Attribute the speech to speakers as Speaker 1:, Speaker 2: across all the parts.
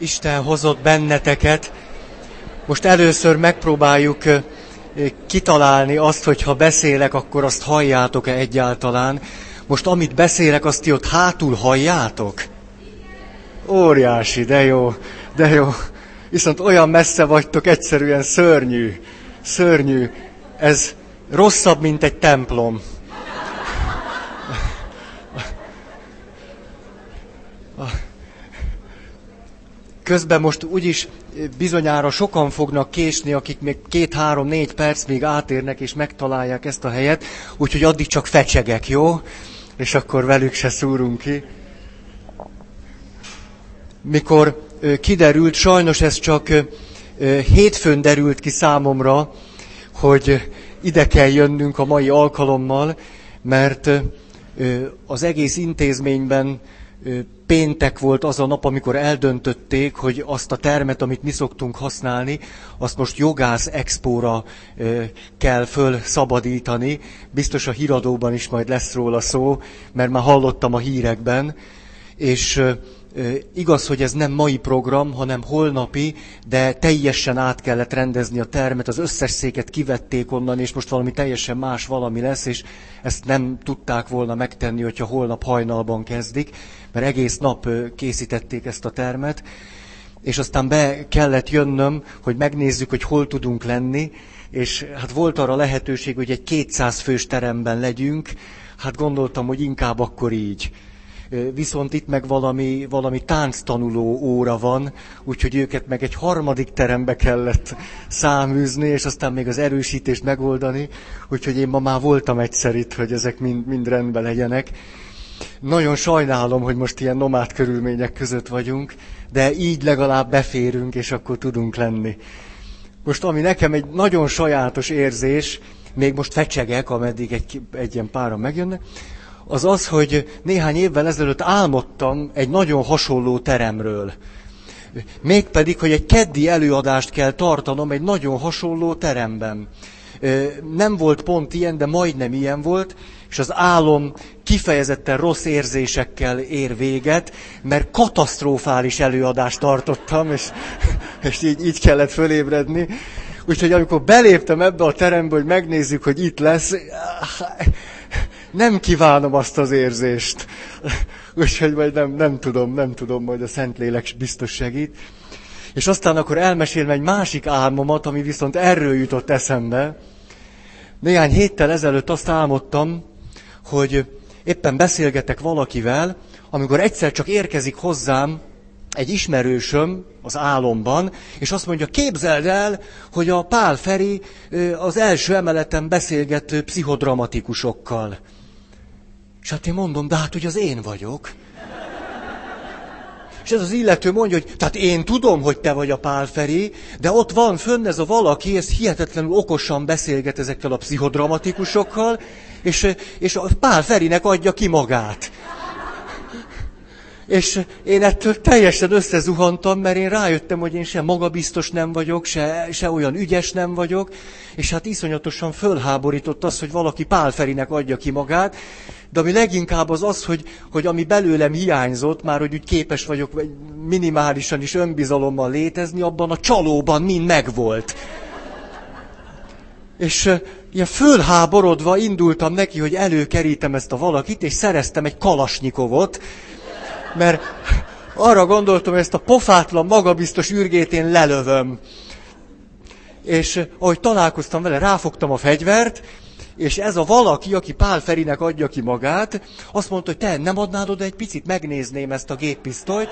Speaker 1: Isten hozott benneteket. Most először megpróbáljuk kitalálni azt, hogy ha beszélek, akkor azt halljátok-e egyáltalán. Most amit beszélek, azt ti ott hátul halljátok? Óriási, de jó, de jó. Viszont olyan messze vagytok, egyszerűen szörnyű, szörnyű. Ez rosszabb, mint egy templom. Közben most úgyis bizonyára sokan fognak késni, akik még két-három-négy perc még átérnek és megtalálják ezt a helyet, úgyhogy addig csak fecsegek, jó? És akkor velük se szúrunk ki. Mikor kiderült, sajnos ez csak hétfőn derült ki számomra, hogy ide kell jönnünk a mai alkalommal, mert az egész intézményben péntek volt az a nap, amikor eldöntötték, hogy azt a termet, amit mi szoktunk használni, azt most jogász expóra kell föl szabadítani. Biztos a híradóban is majd lesz róla szó, mert már hallottam a hírekben. És Igaz, hogy ez nem mai program, hanem holnapi, de teljesen át kellett rendezni a termet, az összes széket kivették onnan, és most valami teljesen más valami lesz, és ezt nem tudták volna megtenni, hogyha holnap hajnalban kezdik, mert egész nap készítették ezt a termet, és aztán be kellett jönnöm, hogy megnézzük, hogy hol tudunk lenni, és hát volt arra lehetőség, hogy egy 200 fős teremben legyünk, hát gondoltam, hogy inkább akkor így viszont itt meg valami, valami tánctanuló óra van, úgyhogy őket meg egy harmadik terembe kellett száműzni, és aztán még az erősítést megoldani, úgyhogy én ma már voltam egyszer itt, hogy ezek mind, mind rendben legyenek. Nagyon sajnálom, hogy most ilyen nomád körülmények között vagyunk, de így legalább beférünk, és akkor tudunk lenni. Most ami nekem egy nagyon sajátos érzés, még most fecsegek, ameddig egy, egy ilyen pára megjönnek, az az, hogy néhány évvel ezelőtt álmodtam egy nagyon hasonló teremről. Mégpedig, hogy egy keddi előadást kell tartanom egy nagyon hasonló teremben. Nem volt pont ilyen, de majdnem ilyen volt, és az álom kifejezetten rossz érzésekkel ér véget, mert katasztrofális előadást tartottam, és, és így, így kellett fölébredni. Úgyhogy amikor beléptem ebbe a terembe, hogy megnézzük, hogy itt lesz, nem kívánom azt az érzést. Úgyhogy majd nem, nem tudom, nem tudom, majd a Szentlélek biztos segít. És aztán akkor elmesélem egy másik álmomat, ami viszont erről jutott eszembe. Néhány héttel ezelőtt azt álmodtam, hogy éppen beszélgetek valakivel, amikor egyszer csak érkezik hozzám egy ismerősöm az álomban, és azt mondja, képzeld el, hogy a Pál Feri az első emeleten beszélget pszichodramatikusokkal. És hát én mondom, de hát, hogy az én vagyok. És ez az illető mondja, hogy tehát én tudom, hogy te vagy a Pál Feri, de ott van fönn ez a valaki, ez hihetetlenül okosan beszélget ezekkel a pszichodramatikusokkal, és, és a Pál Ferinek adja ki magát. És én ettől teljesen összezuhantam, mert én rájöttem, hogy én se magabiztos nem vagyok, se, se olyan ügyes nem vagyok, és hát iszonyatosan fölháborított az, hogy valaki Pál Ferinek adja ki magát, de ami leginkább az az, hogy, hogy ami belőlem hiányzott, már hogy úgy képes vagyok minimálisan is önbizalommal létezni, abban a csalóban mind megvolt. És ilyen fölháborodva indultam neki, hogy előkerítem ezt a valakit, és szereztem egy kalasnyikovot, mert arra gondoltam, hogy ezt a pofátlan, magabiztos űrgét én lelövöm. És ahogy találkoztam vele, ráfogtam a fegyvert, és ez a valaki, aki Pál Ferinek adja ki magát, azt mondta, hogy te nem adnád oda egy picit, megnézném ezt a géppisztolyt.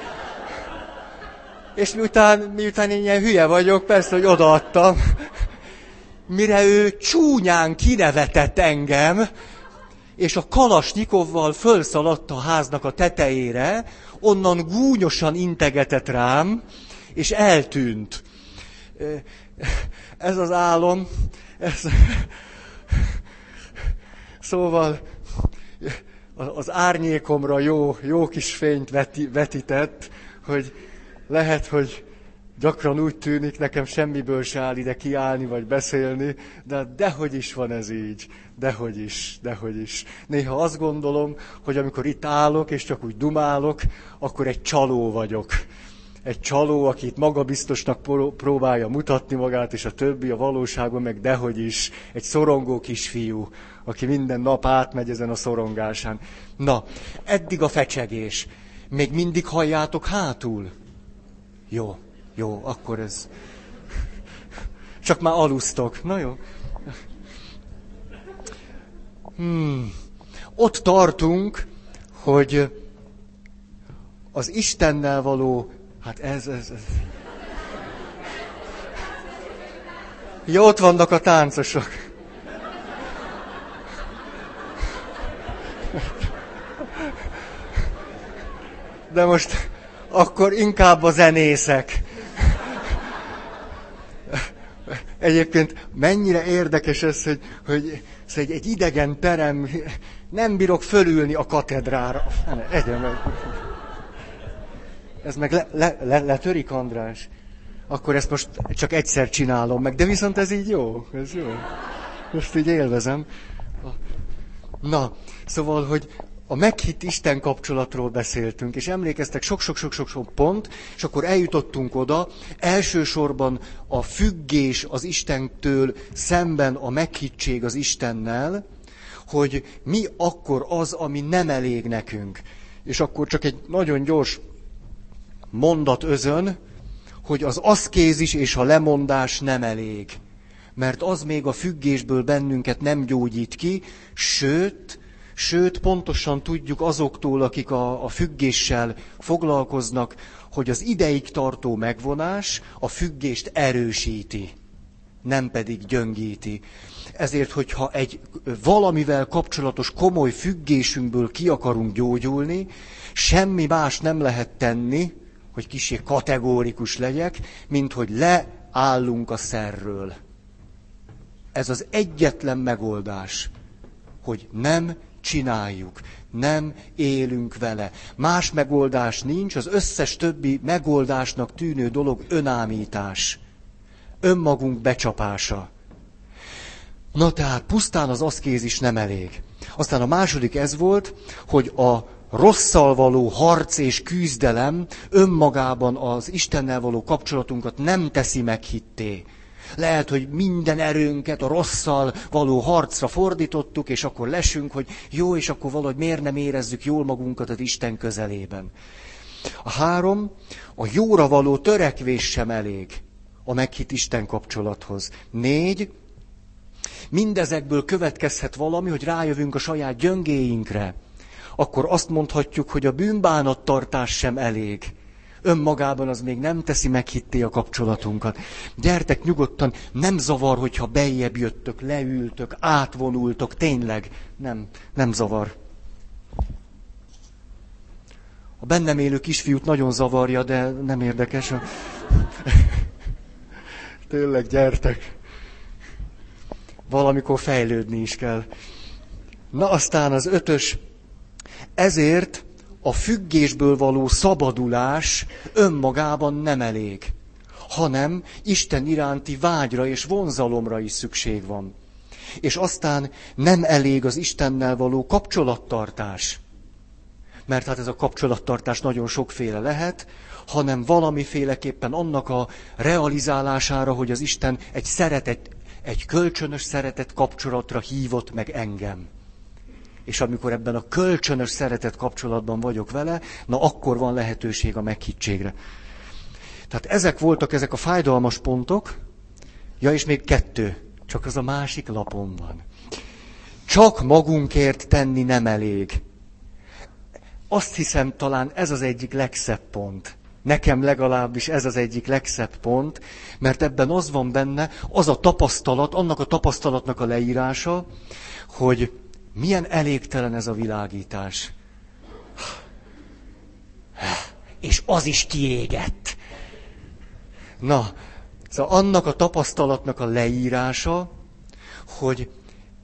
Speaker 1: És miután, miután én ilyen hülye vagyok, persze, hogy odaadtam, mire ő csúnyán kinevetett engem, és a kalasnyikovval fölszaladt a háznak a tetejére, onnan gúnyosan integetett rám, és eltűnt. Ez az álom, ez... Szóval az árnyékomra jó, jó kis fényt veti, vetített, hogy lehet, hogy gyakran úgy tűnik, nekem semmiből se áll ide kiállni vagy beszélni, de dehogy is van ez így, dehogy is, dehogy is. Néha azt gondolom, hogy amikor itt állok, és csak úgy dumálok, akkor egy csaló vagyok. Egy csaló, akit magabiztosnak próbálja mutatni magát, és a többi a valóságban meg dehogy is, egy szorongó kisfiú, aki minden nap átmegy ezen a szorongásán. Na, eddig a fecsegés. Még mindig halljátok hátul? Jó, jó, akkor ez... Csak már alusztok. Na jó. Hmm. Ott tartunk, hogy az Istennel való, hát ez, ez, ez. Ja, ott vannak a táncosok. De most akkor inkább a zenészek. Egyébként mennyire érdekes ez, hogy, hogy ez egy, egy idegen terem, nem bírok fölülni a katedrára. Egyen meg. Ez meg le, le, le, letörik, András? Akkor ezt most csak egyszer csinálom meg, de viszont ez így jó, ez jó. Most így élvezem. Na, szóval, hogy a meghitt Isten kapcsolatról beszéltünk, és emlékeztek sok-sok-sok-sok pont, és akkor eljutottunk oda, elsősorban a függés az Istentől szemben a meghittség az Istennel, hogy mi akkor az, ami nem elég nekünk. És akkor csak egy nagyon gyors mondat özön, hogy az aszkézis és a lemondás nem elég. Mert az még a függésből bennünket nem gyógyít ki, sőt, Sőt, pontosan tudjuk azoktól, akik a, a függéssel foglalkoznak, hogy az ideig tartó megvonás a függést erősíti, nem pedig gyöngíti. Ezért, hogyha egy valamivel kapcsolatos komoly függésünkből ki akarunk gyógyulni, semmi más nem lehet tenni, hogy kicsi kategórikus legyek, mint hogy leállunk a szerről. Ez az egyetlen megoldás, hogy nem csináljuk, nem élünk vele. Más megoldás nincs, az összes többi megoldásnak tűnő dolog önámítás, önmagunk becsapása. Na tehát pusztán az aszkézis nem elég. Aztán a második ez volt, hogy a rosszal való harc és küzdelem önmagában az Istennel való kapcsolatunkat nem teszi meghitté. Lehet, hogy minden erőnket a rosszal való harcra fordítottuk, és akkor lesünk, hogy jó, és akkor valahogy miért nem érezzük jól magunkat az Isten közelében. A három, a jóra való törekvés sem elég a meghitt Isten kapcsolathoz. Négy, mindezekből következhet valami, hogy rájövünk a saját gyöngéinkre. Akkor azt mondhatjuk, hogy a bűnbánattartás sem elég önmagában az még nem teszi meghitté a kapcsolatunkat. Gyertek nyugodtan, nem zavar, hogyha bejjebb jöttök, leültök, átvonultok, tényleg, nem, nem zavar. A bennem élő kisfiút nagyon zavarja, de nem érdekes. Tényleg, gyertek. Valamikor fejlődni is kell. Na aztán az ötös. Ezért a függésből való szabadulás önmagában nem elég, hanem Isten iránti vágyra és vonzalomra is szükség van. És aztán nem elég az Istennel való kapcsolattartás. Mert hát ez a kapcsolattartás nagyon sokféle lehet, hanem valamiféleképpen annak a realizálására, hogy az Isten egy szeretet, egy kölcsönös szeretet kapcsolatra hívott meg engem és amikor ebben a kölcsönös szeretet kapcsolatban vagyok vele, na akkor van lehetőség a meghittségre. Tehát ezek voltak ezek a fájdalmas pontok, ja és még kettő, csak az a másik lapon van. Csak magunkért tenni nem elég. Azt hiszem, talán ez az egyik legszebb pont. Nekem legalábbis ez az egyik legszebb pont, mert ebben az van benne, az a tapasztalat, annak a tapasztalatnak a leírása, hogy milyen elégtelen ez a világítás. És az is kiégett. Na, szóval annak a tapasztalatnak a leírása, hogy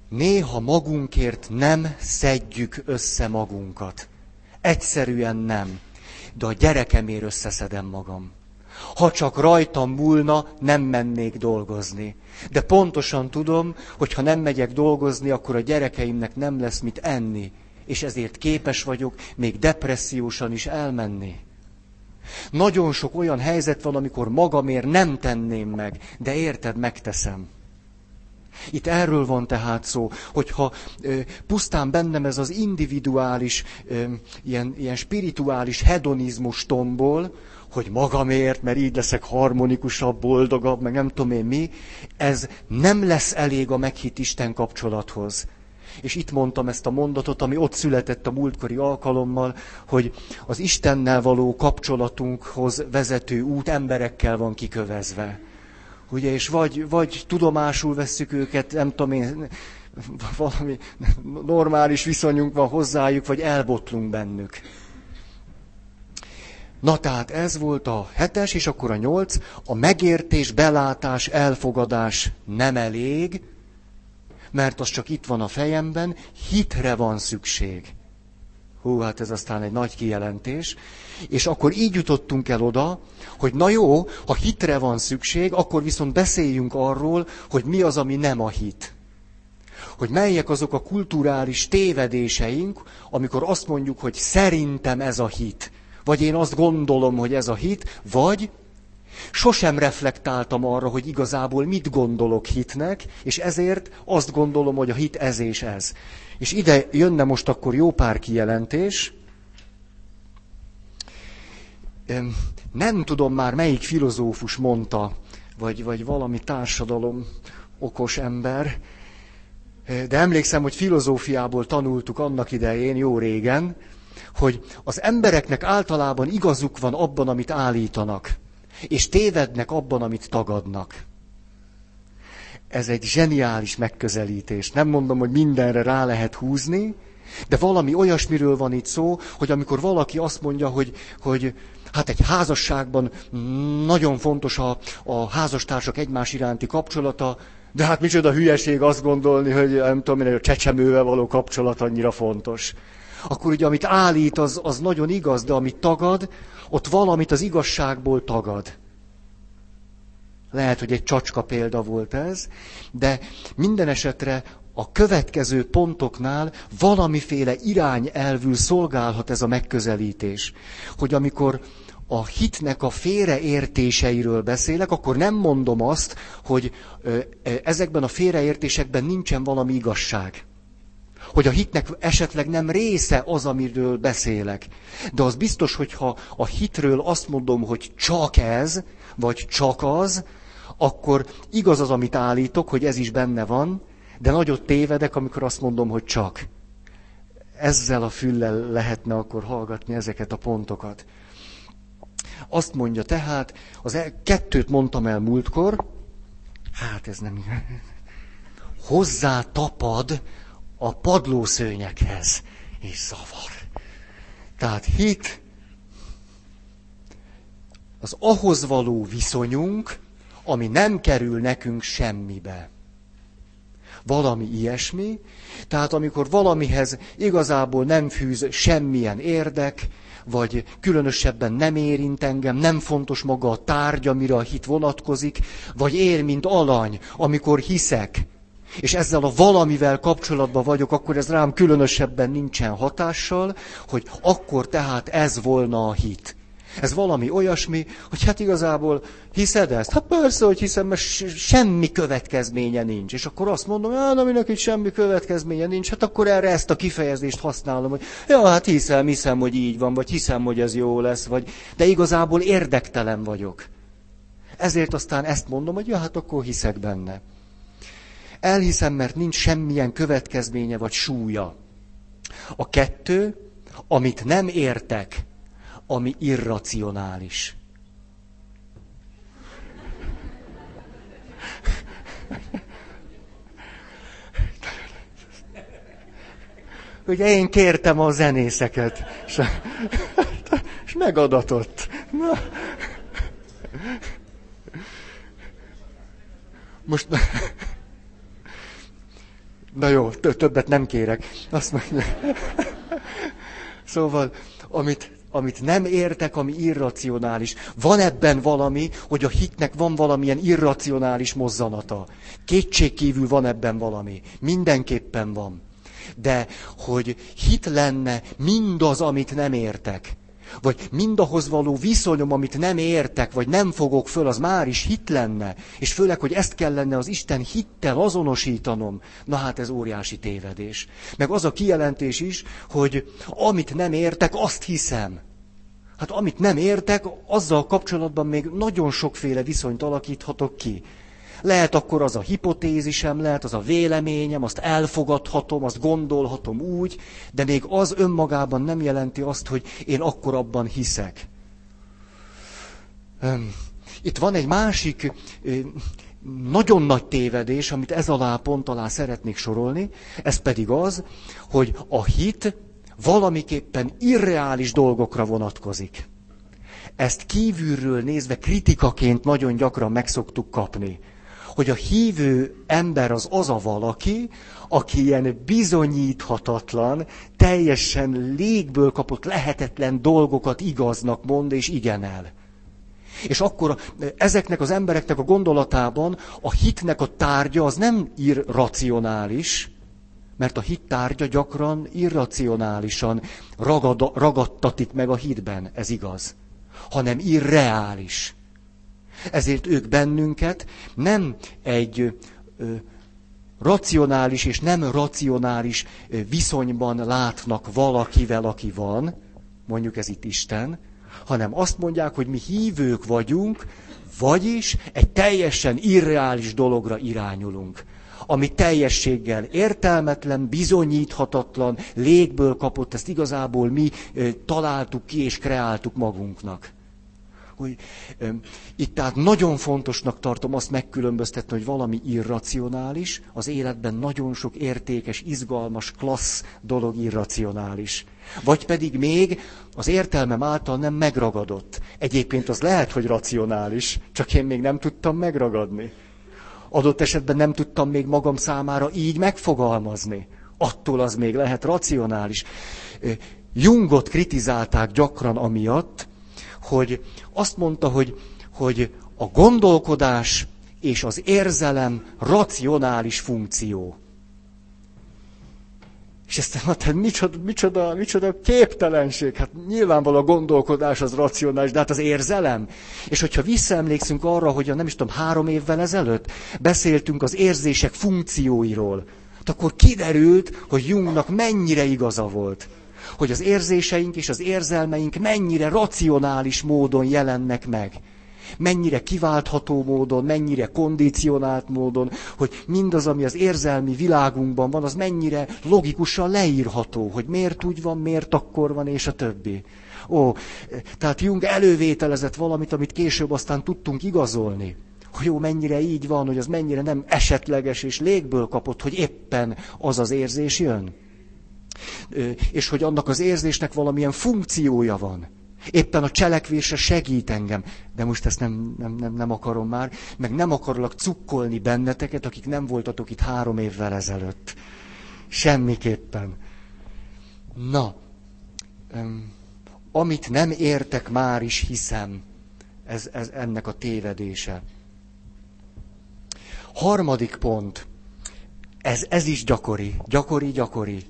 Speaker 1: néha magunkért nem szedjük össze magunkat. Egyszerűen nem. De a gyerekemért összeszedem magam. Ha csak rajtam múlna, nem mennék dolgozni. De pontosan tudom, hogy ha nem megyek dolgozni, akkor a gyerekeimnek nem lesz mit enni. És ezért képes vagyok még depressziósan is elmenni. Nagyon sok olyan helyzet van, amikor magamért nem tenném meg, de érted, megteszem. Itt erről van tehát szó, hogyha ö, pusztán bennem ez az individuális, ö, ilyen, ilyen spirituális hedonizmus tombol, hogy magamért, mert így leszek harmonikusabb, boldogabb, meg nem tudom én mi, ez nem lesz elég a meghitt Isten kapcsolathoz. És itt mondtam ezt a mondatot, ami ott született a múltkori alkalommal, hogy az Istennel való kapcsolatunkhoz vezető út emberekkel van kikövezve. Ugye, és vagy, vagy tudomásul vesszük őket, nem tudom én, valami normális viszonyunk van hozzájuk, vagy elbotlunk bennük. Na tehát ez volt a hetes, és akkor a nyolc. A megértés, belátás, elfogadás nem elég, mert az csak itt van a fejemben, hitre van szükség. Hú, hát ez aztán egy nagy kijelentés. És akkor így jutottunk el oda, hogy na jó, ha hitre van szükség, akkor viszont beszéljünk arról, hogy mi az, ami nem a hit. Hogy melyek azok a kulturális tévedéseink, amikor azt mondjuk, hogy szerintem ez a hit. Vagy én azt gondolom, hogy ez a hit, vagy sosem reflektáltam arra, hogy igazából mit gondolok hitnek, és ezért azt gondolom, hogy a hit ez és ez. És ide jönne most akkor jó pár kijelentés. Nem tudom már, melyik filozófus mondta, vagy, vagy valami társadalom okos ember, de emlékszem, hogy filozófiából tanultuk annak idején, jó régen, hogy az embereknek általában igazuk van abban, amit állítanak, és tévednek abban, amit tagadnak. Ez egy zseniális megközelítés. Nem mondom, hogy mindenre rá lehet húzni, de valami olyasmiről van itt szó, hogy amikor valaki azt mondja, hogy, hogy hát egy házasságban nagyon fontos a, a házastársak egymás iránti kapcsolata, de hát micsoda hülyeség azt gondolni, hogy nem tudom hogy a csecsemővel való kapcsolat annyira fontos akkor ugye amit állít, az, az nagyon igaz, de amit tagad, ott valamit az igazságból tagad. Lehet, hogy egy csacska példa volt ez, de minden esetre a következő pontoknál valamiféle irányelvül szolgálhat ez a megközelítés. Hogy amikor a hitnek a félreértéseiről beszélek, akkor nem mondom azt, hogy ezekben a félreértésekben nincsen valami igazság hogy a hitnek esetleg nem része az, amiről beszélek. De az biztos, hogyha a hitről azt mondom, hogy csak ez, vagy csak az, akkor igaz az, amit állítok, hogy ez is benne van, de nagyot tévedek, amikor azt mondom, hogy csak. Ezzel a füllel lehetne akkor hallgatni ezeket a pontokat. Azt mondja tehát, az el, kettőt mondtam el múltkor, hát ez nem hozzá tapad a padlószőnyekhez, és zavar. Tehát hit, az ahhoz való viszonyunk, ami nem kerül nekünk semmibe. Valami ilyesmi, tehát amikor valamihez igazából nem fűz semmilyen érdek, vagy különösebben nem érint engem, nem fontos maga a tárgy, amire a hit vonatkozik, vagy ér, mint alany, amikor hiszek, és ezzel a valamivel kapcsolatban vagyok, akkor ez rám különösebben nincsen hatással, hogy akkor tehát ez volna a hit. Ez valami olyasmi, hogy hát igazából hiszed ezt? Hát persze, hogy hiszem, mert semmi következménye nincs. És akkor azt mondom, hogy aminek itt semmi következménye nincs, hát akkor erre ezt a kifejezést használom, hogy ja, hát hiszem, hiszem, hogy így van, vagy hiszem, hogy ez jó lesz, vagy de igazából érdektelen vagyok. Ezért aztán ezt mondom, hogy ja, hát akkor hiszek benne. Elhiszem, mert nincs semmilyen következménye vagy súlya. A kettő, amit nem értek, ami irracionális. Ugye én kértem a zenészeket, és, és megadatott. Na. Most Na jó, többet nem kérek. Azt mondja. Szóval, amit, amit nem értek, ami irracionális. Van ebben valami, hogy a hitnek van valamilyen irracionális mozzanata. Kétségkívül van ebben valami. Mindenképpen van. De hogy hit lenne mindaz, amit nem értek, vagy mindahhoz való viszonyom, amit nem értek, vagy nem fogok föl, az már is hit lenne. És főleg, hogy ezt kellene az Isten hittel azonosítanom. Na hát ez óriási tévedés. Meg az a kijelentés is, hogy amit nem értek, azt hiszem. Hát amit nem értek, azzal kapcsolatban még nagyon sokféle viszonyt alakíthatok ki. Lehet akkor az a hipotézisem, lehet az a véleményem, azt elfogadhatom, azt gondolhatom úgy, de még az önmagában nem jelenti azt, hogy én akkor abban hiszek. Itt van egy másik nagyon nagy tévedés, amit ez alá pont alá szeretnék sorolni, ez pedig az, hogy a hit valamiképpen irreális dolgokra vonatkozik. Ezt kívülről nézve kritikaként nagyon gyakran megszoktuk kapni hogy a hívő ember az az a valaki, aki ilyen bizonyíthatatlan, teljesen légből kapott lehetetlen dolgokat igaznak mond és igenel. És akkor ezeknek az embereknek a gondolatában a hitnek a tárgya az nem irracionális, mert a hit tárgya gyakran irracionálisan ragad, ragadtatik meg a hitben, ez igaz, hanem irreális. Ezért ők bennünket nem egy ö, racionális és nem racionális viszonyban látnak valakivel, aki van, mondjuk ez itt Isten, hanem azt mondják, hogy mi hívők vagyunk, vagyis egy teljesen irreális dologra irányulunk, ami teljességgel értelmetlen, bizonyíthatatlan, légből kapott, ezt igazából mi találtuk ki és kreáltuk magunknak hogy um, itt tehát nagyon fontosnak tartom azt megkülönböztetni, hogy valami irracionális, az életben nagyon sok értékes, izgalmas, klassz dolog irracionális. Vagy pedig még az értelmem által nem megragadott. Egyébként az lehet, hogy racionális, csak én még nem tudtam megragadni. Adott esetben nem tudtam még magam számára így megfogalmazni. Attól az még lehet racionális. Jungot kritizálták gyakran amiatt, hogy azt mondta, hogy, hogy a gondolkodás és az érzelem racionális funkció. És ezt hát micsoda, micsoda, micsoda képtelenség. Hát nyilvánvalóan a gondolkodás az racionális, de hát az érzelem. És hogyha visszaemlékszünk arra, hogy a nem is tudom, három évvel ezelőtt beszéltünk az érzések funkcióiról, hát akkor kiderült, hogy Jungnak mennyire igaza volt hogy az érzéseink és az érzelmeink mennyire racionális módon jelennek meg. Mennyire kiváltható módon, mennyire kondicionált módon, hogy mindaz, ami az érzelmi világunkban van, az mennyire logikusan leírható, hogy miért úgy van, miért akkor van, és a többi. Ó, tehát Jung elővételezett valamit, amit később aztán tudtunk igazolni. Hogy jó, mennyire így van, hogy az mennyire nem esetleges és légből kapott, hogy éppen az az érzés jön és hogy annak az érzésnek valamilyen funkciója van. Éppen a cselekvésre segít engem. De most ezt nem, nem, nem, nem akarom már, meg nem akarlak cukkolni benneteket, akik nem voltatok itt három évvel ezelőtt. Semmiképpen. Na, amit nem értek, már is hiszem. Ez, ez ennek a tévedése. Harmadik pont. Ez, ez is gyakori, gyakori, gyakori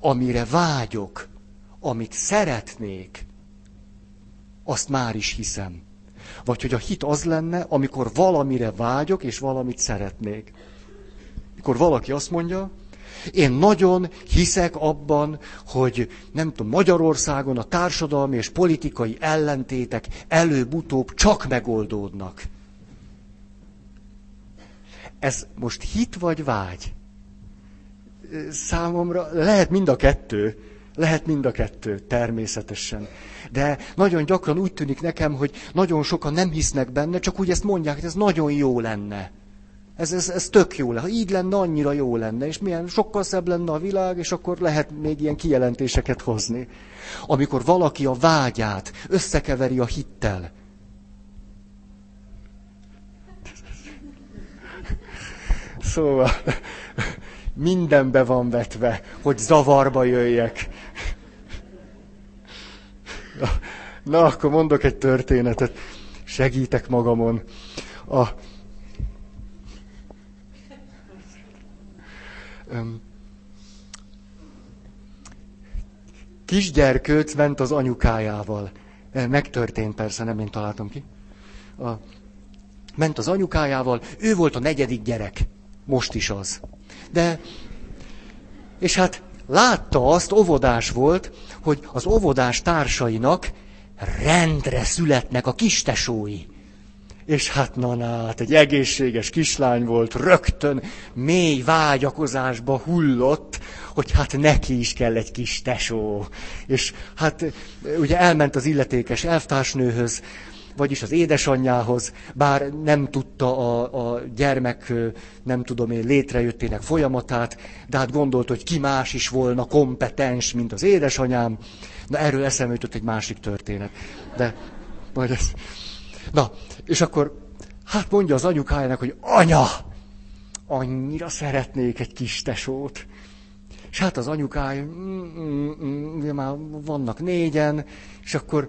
Speaker 1: amire vágyok, amit szeretnék, azt már is hiszem. Vagy hogy a hit az lenne, amikor valamire vágyok, és valamit szeretnék. Mikor valaki azt mondja, én nagyon hiszek abban, hogy nem tudom, Magyarországon a társadalmi és politikai ellentétek előbb-utóbb csak megoldódnak. Ez most hit vagy vágy? Számomra lehet mind a kettő, lehet mind a kettő, természetesen. De nagyon gyakran úgy tűnik nekem, hogy nagyon sokan nem hisznek benne, csak úgy ezt mondják, hogy ez nagyon jó lenne. Ez, ez, ez tök jó lenne. Ha így lenne, annyira jó lenne, és milyen sokkal szebb lenne a világ, és akkor lehet még ilyen kijelentéseket hozni. Amikor valaki a vágyát összekeveri a hittel. Szóval, mindenbe van vetve, hogy zavarba jöjjek. Na, akkor mondok egy történetet. Segítek magamon. A... Kisgyerkőc ment az anyukájával. Megtörtént persze, nem én találtam ki. A, ment az anyukájával, ő volt a negyedik gyerek. Most is az. De, és hát látta azt, óvodás volt, hogy az óvodás társainak rendre születnek a kistesói. És hát na, na hát egy egészséges kislány volt, rögtön mély vágyakozásba hullott, hogy hát neki is kell egy kis tesó. És hát ugye elment az illetékes elvtársnőhöz, vagyis az édesanyjához, bár nem tudta a, a gyermek, nem tudom én, létrejöttének folyamatát, de hát gondolt, hogy ki más is volna kompetens, mint az édesanyám. Na erről eszembe jutott egy másik történet. De majd ez... Na, és akkor hát mondja az anyukájának, hogy anya, annyira szeretnék egy kis tesót. És hát az anyukája, mm, mm, mm, már vannak négyen, és akkor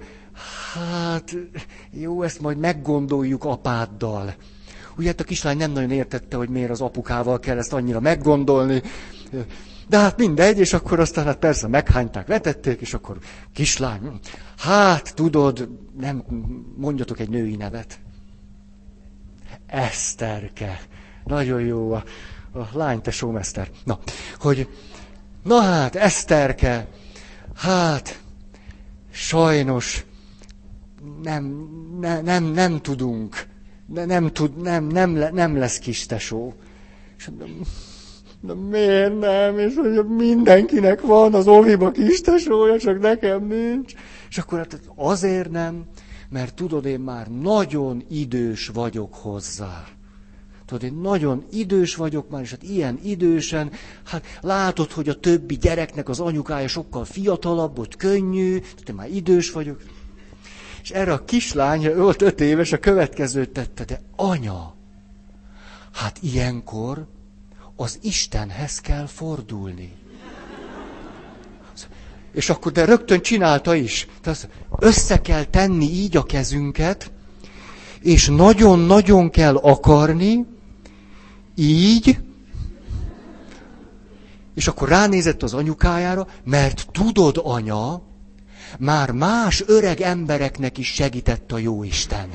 Speaker 1: hát jó, ezt majd meggondoljuk apáddal. Ugye hát a kislány nem nagyon értette, hogy miért az apukával kell ezt annyira meggondolni. De hát mindegy, és akkor aztán hát persze meghányták, vetették, és akkor kislány, hát tudod, nem, mondjatok egy női nevet. Eszterke. Nagyon jó a, a lány, te sómester. Na, hogy, na hát, Eszterke, hát, sajnos nem, ne, nem, nem tudunk, ne, nem, tud, nem, nem, nem lesz kis tesó. És mondom, de miért nem? És hogy mindenkinek van az oviba kis tesója, csak nekem nincs. És akkor hát azért nem, mert tudod, én már nagyon idős vagyok hozzá. Tudod, én nagyon idős vagyok már, és hát ilyen idősen, hát látod, hogy a többi gyereknek az anyukája sokkal fiatalabb, hogy könnyű, tehát én már idős vagyok. És erre a kislány, volt öt éves, a következőt tette, de anya, hát ilyenkor az Istenhez kell fordulni. És akkor de rögtön csinálta is. Tehát össze kell tenni így a kezünket, és nagyon-nagyon kell akarni, így, és akkor ránézett az anyukájára, mert tudod, anya, már más öreg embereknek is segített a Jóisten.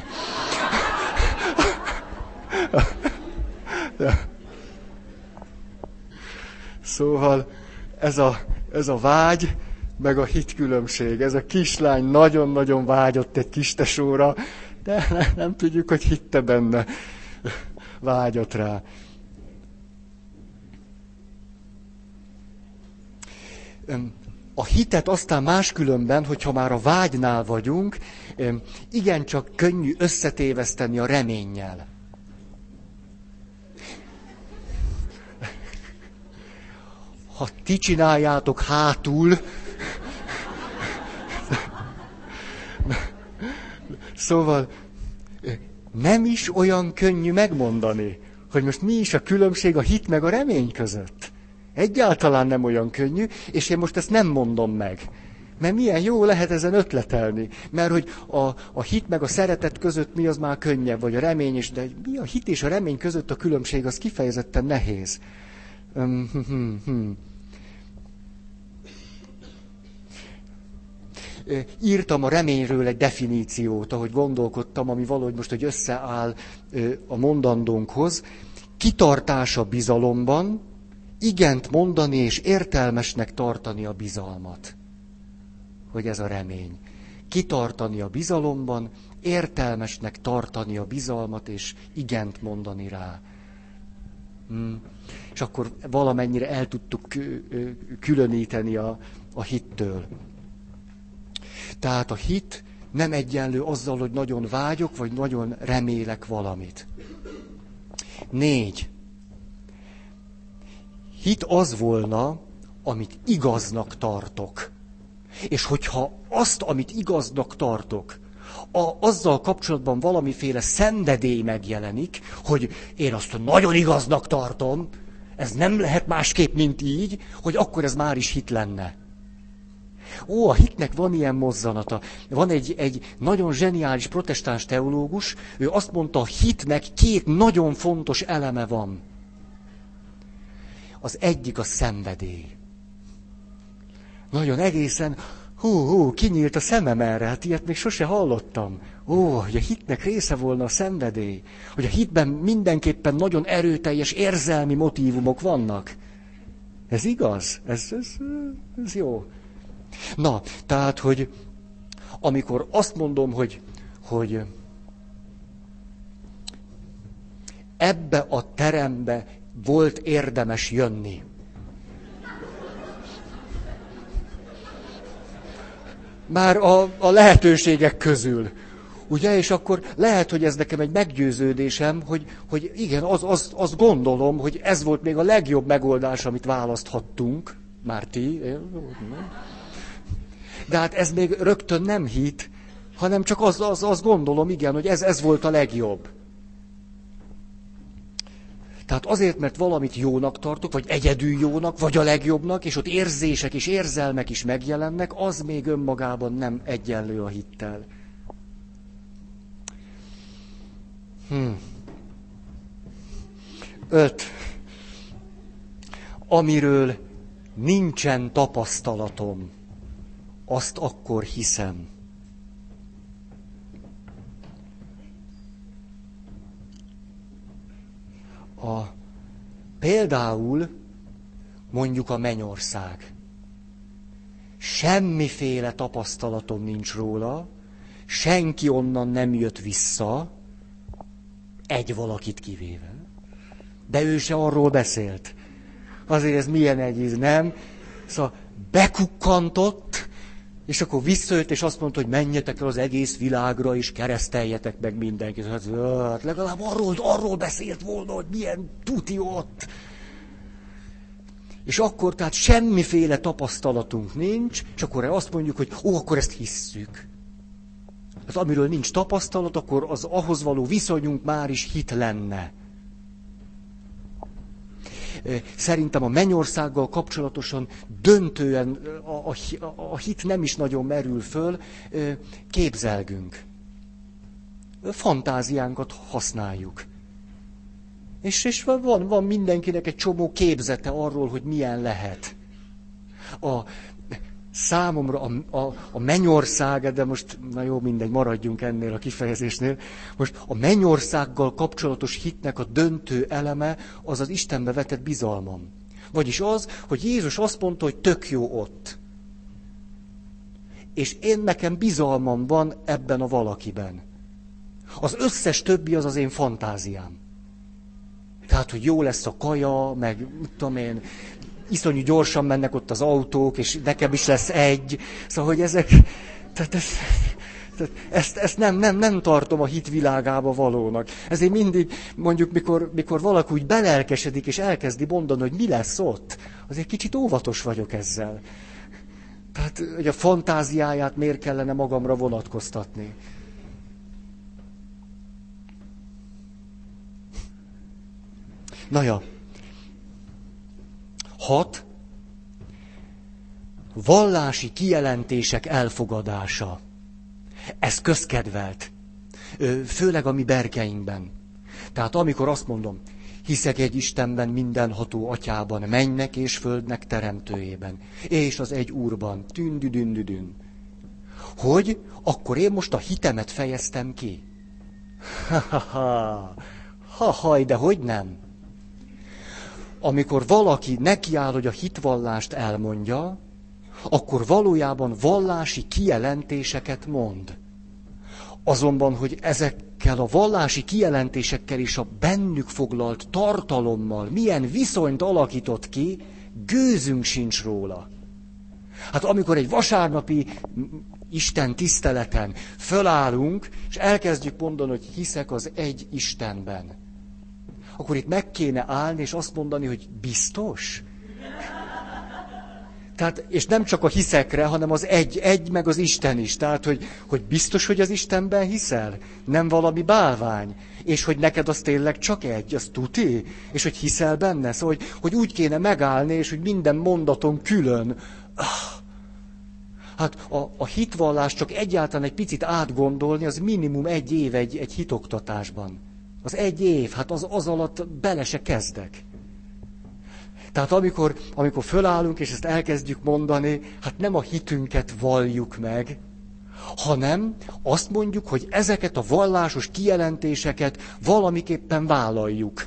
Speaker 1: Szóval ez a, ez a vágy, meg a hitkülönbség. Ez a kislány nagyon-nagyon vágyott egy kistesóra, de nem, nem tudjuk, hogy hitte benne. Vágyott rá. A hitet aztán máskülönben, hogyha már a vágynál vagyunk, igencsak könnyű összetéveszteni a reménnyel. Ha ti csináljátok hátul, szóval nem is olyan könnyű megmondani, hogy most mi is a különbség a hit meg a remény között. Egyáltalán nem olyan könnyű, és én most ezt nem mondom meg. Mert milyen jó lehet ezen ötletelni. Mert hogy a, a hit meg a szeretet között mi az már könnyebb, vagy a remény is, de mi a hit és a remény között a különbség, az kifejezetten nehéz. Hm, hm, hm. Írtam a reményről egy definíciót, ahogy gondolkodtam, ami valahogy most, hogy összeáll a mondandónkhoz. Kitartás a bizalomban, igent mondani és értelmesnek tartani a bizalmat. Hogy ez a remény. Kitartani a bizalomban, értelmesnek tartani a bizalmat és igent mondani rá. Hmm. És akkor valamennyire el tudtuk különíteni a, a hittől. Tehát a hit nem egyenlő azzal, hogy nagyon vágyok, vagy nagyon remélek valamit. Négy. Hit az volna, amit igaznak tartok. És hogyha azt, amit igaznak tartok, a, azzal kapcsolatban valamiféle szenvedély megjelenik, hogy én azt nagyon igaznak tartom, ez nem lehet másképp, mint így, hogy akkor ez már is hit lenne. Ó, a hitnek van ilyen mozzanata. Van egy, egy nagyon zseniális protestáns teológus, ő azt mondta, a hitnek két nagyon fontos eleme van. Az egyik a szenvedély. Nagyon egészen Hú, hú, kinyílt a szemem erre, hát ilyet még sose hallottam. Ó, hogy a hitnek része volna a szenvedély. Hogy a hitben mindenképpen nagyon erőteljes érzelmi motívumok vannak. Ez igaz? Ez, ez, ez jó. Na, tehát, hogy amikor azt mondom, hogy, hogy ebbe a terembe volt érdemes jönni. Már a, a lehetőségek közül. Ugye, és akkor lehet, hogy ez nekem egy meggyőződésem, hogy, hogy igen, az, az, gondolom, hogy ez volt még a legjobb megoldás, amit választhattunk. Már ti. De hát ez még rögtön nem hit, hanem csak azt az, az gondolom, igen, hogy ez, ez volt a legjobb. Tehát azért, mert valamit jónak tartok, vagy egyedül jónak, vagy a legjobbnak, és ott érzések és érzelmek is megjelennek, az még önmagában nem egyenlő a hittel. Hmm. Öt. Amiről nincsen tapasztalatom, azt akkor hiszem. A, például mondjuk a mennyország. Semmiféle tapasztalatom nincs róla, senki onnan nem jött vissza, egy valakit kivéve. De ő se arról beszélt. Azért ez milyen egy nem? Szóval bekukkantott, és akkor visszajött, és azt mondta, hogy menjetek el az egész világra, és kereszteljetek meg mindenkit. Hát, hát legalább arról, arról beszélt volna, hogy milyen tuti ott. És akkor tehát semmiféle tapasztalatunk nincs, és akkor azt mondjuk, hogy ó, akkor ezt hisszük. Hát amiről nincs tapasztalat, akkor az ahhoz való viszonyunk már is hit lenne. Szerintem a mennyországgal kapcsolatosan döntően a, a, a hit nem is nagyon merül föl, képzelgünk. Fantáziánkat használjuk. És, és van, van mindenkinek egy csomó képzete arról, hogy milyen lehet. A, számomra a, a, a mennyország, de most, na jó, mindegy, maradjunk ennél a kifejezésnél, most a mennyországgal kapcsolatos hitnek a döntő eleme az az Istenbe vetett bizalmam. Vagyis az, hogy Jézus azt mondta, hogy tök jó ott. És én nekem bizalmam van ebben a valakiben. Az összes többi az az én fantáziám. Tehát, hogy jó lesz a kaja, meg tudom én, iszonyú gyorsan mennek ott az autók, és nekem is lesz egy. Szóval, hogy ezek, tehát ez, tehát ezt, ezt nem, nem, nem tartom a hitvilágába valónak. Ezért mindig, mondjuk, mikor, mikor valaki úgy belelkesedik, és elkezdi mondani, hogy mi lesz ott, azért kicsit óvatos vagyok ezzel. Tehát, hogy a fantáziáját miért kellene magamra vonatkoztatni. Na ja. Hat. Vallási kijelentések elfogadása. Ez közkedvelt. Főleg a mi berkeinkben. Tehát amikor azt mondom, hiszek egy Istenben, mindenható atyában, mennek és földnek teremtőjében, és az egy úrban, tündüdündüdün. Hogy akkor én most a hitemet fejeztem ki? Ha-ha-ha, ha-haj, de hogy nem? Amikor valaki nekiáll, hogy a hitvallást elmondja, akkor valójában vallási kijelentéseket mond. Azonban, hogy ezekkel a vallási kijelentésekkel és a bennük foglalt tartalommal milyen viszonyt alakított ki, gőzünk sincs róla. Hát amikor egy vasárnapi Isten tiszteleten fölállunk, és elkezdjük mondani, hogy hiszek az egy Istenben, akkor itt meg kéne állni és azt mondani, hogy biztos? Tehát, és nem csak a hiszekre, hanem az egy, egy meg az Isten is. Tehát, hogy, hogy biztos, hogy az Istenben hiszel? Nem valami bálvány. És hogy neked az tényleg csak egy, az tuti? És hogy hiszel benne? Szóval, hogy, hogy úgy kéne megállni, és hogy minden mondaton külön. Ah. Hát a, a hitvallás csak egyáltalán egy picit átgondolni, az minimum egy év egy, egy hitoktatásban. Az egy év, hát az, az alatt bele se kezdek. Tehát amikor, amikor fölállunk, és ezt elkezdjük mondani, hát nem a hitünket valljuk meg, hanem azt mondjuk, hogy ezeket a vallásos kijelentéseket valamiképpen vállaljuk.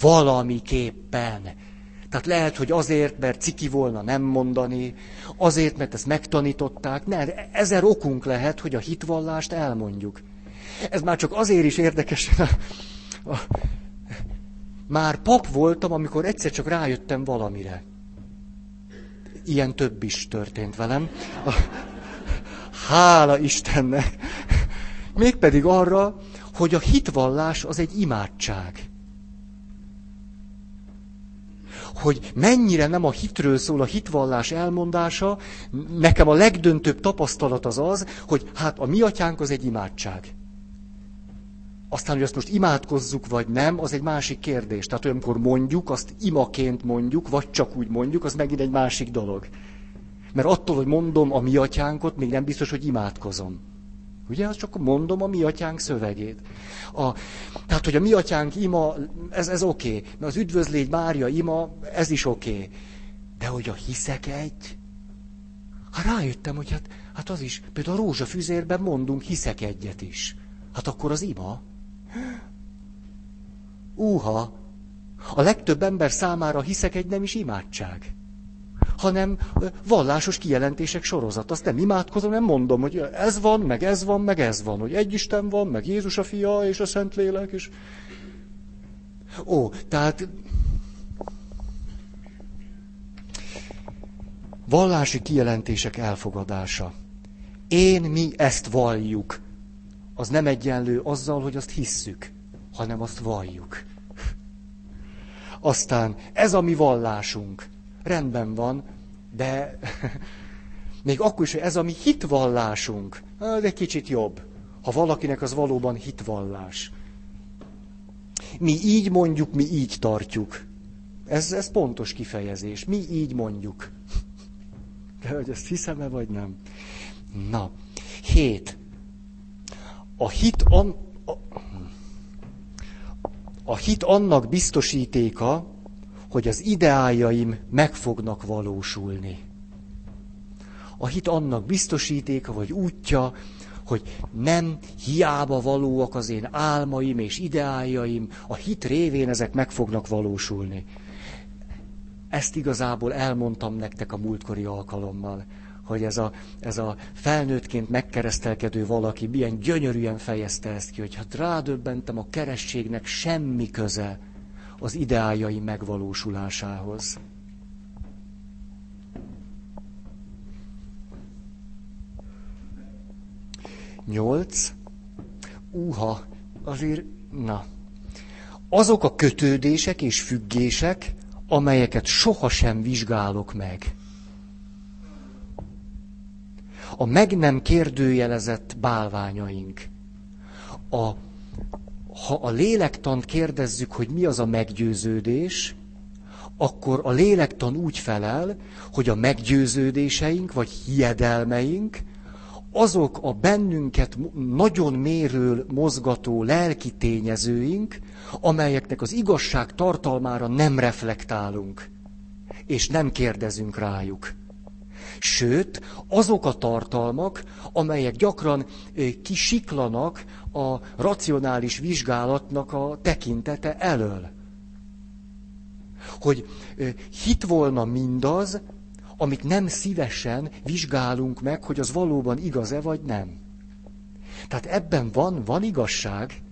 Speaker 1: Valamiképpen. Tehát lehet, hogy azért, mert ciki volna nem mondani, azért, mert ezt megtanították. Ne, ezer okunk lehet, hogy a hitvallást elmondjuk. Ez már csak azért is érdekes. Már pap voltam, amikor egyszer csak rájöttem valamire. Ilyen több is történt velem. Hála Istennek! Mégpedig arra, hogy a hitvallás az egy imádság. Hogy mennyire nem a hitről szól a hitvallás elmondása, nekem a legdöntőbb tapasztalat az az, hogy hát a mi atyánk az egy imádság. Aztán, hogy azt most imádkozzuk, vagy nem, az egy másik kérdés. Tehát olyankor mondjuk, azt imaként mondjuk, vagy csak úgy mondjuk, az megint egy másik dolog. Mert attól, hogy mondom a mi atyánkot, még nem biztos, hogy imádkozom. Ugye, az csak mondom a mi atyánk szövegét. A, tehát, hogy a mi atyánk ima, ez, ez oké. Okay. Mert az üdvözlégy Mária ima, ez is oké. Okay. De hogy a hiszek egy, hát rájöttem, hogy hát, hát az is, például a rózsafüzérben mondunk hiszek egyet is. Hát akkor az ima. Úha! A legtöbb ember számára hiszek egy nem is imádság hanem vallásos kijelentések sorozat. Azt nem imádkozom, nem mondom, hogy ez van, meg ez van, meg ez van, hogy egy Isten van, meg Jézus a fia, és a Szentlélek, és... Ó, tehát... Vallási kijelentések elfogadása. Én, mi ezt valljuk. Az nem egyenlő azzal, hogy azt hisszük, hanem azt valljuk. Aztán ez a mi vallásunk rendben van, de még akkor is, hogy ez a mi hitvallásunk, egy kicsit jobb. Ha valakinek az valóban hitvallás. Mi így mondjuk, mi így tartjuk. Ez, ez pontos kifejezés. Mi így mondjuk. De hogy ezt hiszem-e, vagy nem? Na, hét. A hit, an, a, a hit annak biztosítéka, hogy az ideájaim meg fognak valósulni. A hit annak biztosítéka, vagy útja, hogy nem hiába valóak az én álmaim és ideájaim, a hit révén ezek meg fognak valósulni. Ezt igazából elmondtam nektek a múltkori alkalommal, hogy ez a, ez a felnőttként megkeresztelkedő valaki milyen gyönyörűen fejezte ezt ki, hogy hát rádöbbentem a kerességnek semmi köze az ideájai megvalósulásához. Nyolc. Uha, azért, na. Azok a kötődések és függések, amelyeket sohasem vizsgálok meg. A meg nem kérdőjelezett bálványaink. A ha a lélektant kérdezzük, hogy mi az a meggyőződés, akkor a lélektan úgy felel, hogy a meggyőződéseink vagy hiedelmeink, azok a bennünket nagyon mérő, mozgató lelki tényezőink, amelyeknek az igazság tartalmára nem reflektálunk, és nem kérdezünk rájuk. Sőt, azok a tartalmak, amelyek gyakran kisiklanak a racionális vizsgálatnak a tekintete elől. Hogy hit volna mindaz, amit nem szívesen vizsgálunk meg, hogy az valóban igaz-e vagy nem. Tehát ebben van, van igazság,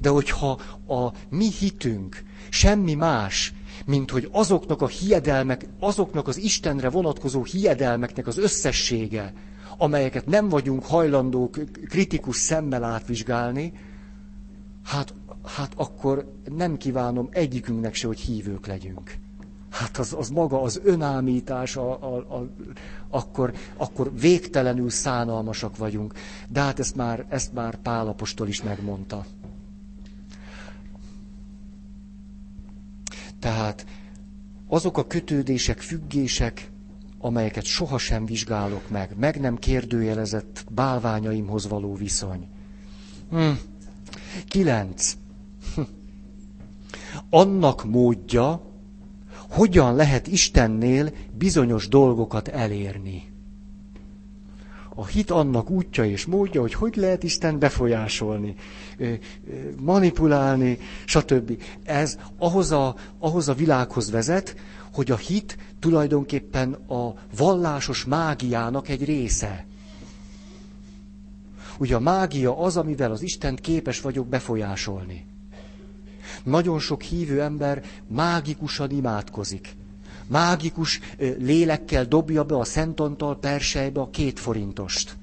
Speaker 1: de hogyha a mi hitünk semmi más, mint hogy azoknak a hiedelmek, azoknak az Istenre vonatkozó hiedelmeknek az összessége, amelyeket nem vagyunk hajlandók kritikus szemmel átvizsgálni, hát, hát akkor nem kívánom egyikünknek se, hogy hívők legyünk. Hát az, az maga az önámítás, a, a, a, akkor, akkor végtelenül szánalmasak vagyunk. De hát ezt már, ezt már Pálapostól is megmondta. Tehát azok a kötődések, függések, amelyeket sohasem vizsgálok meg, meg nem kérdőjelezett bálványaimhoz való viszony. Hm. Kilenc. Annak módja, hogyan lehet Istennél bizonyos dolgokat elérni. A hit annak útja és módja, hogy hogy lehet Isten befolyásolni, manipulálni, stb. Ez ahhoz a, ahhoz a világhoz vezet, hogy a hit tulajdonképpen a vallásos mágiának egy része. Ugye a mágia az, amivel az Istent képes vagyok befolyásolni. Nagyon sok hívő ember mágikusan imádkozik. Mágikus lélekkel dobja be a Szentantal persejbe a két forintost.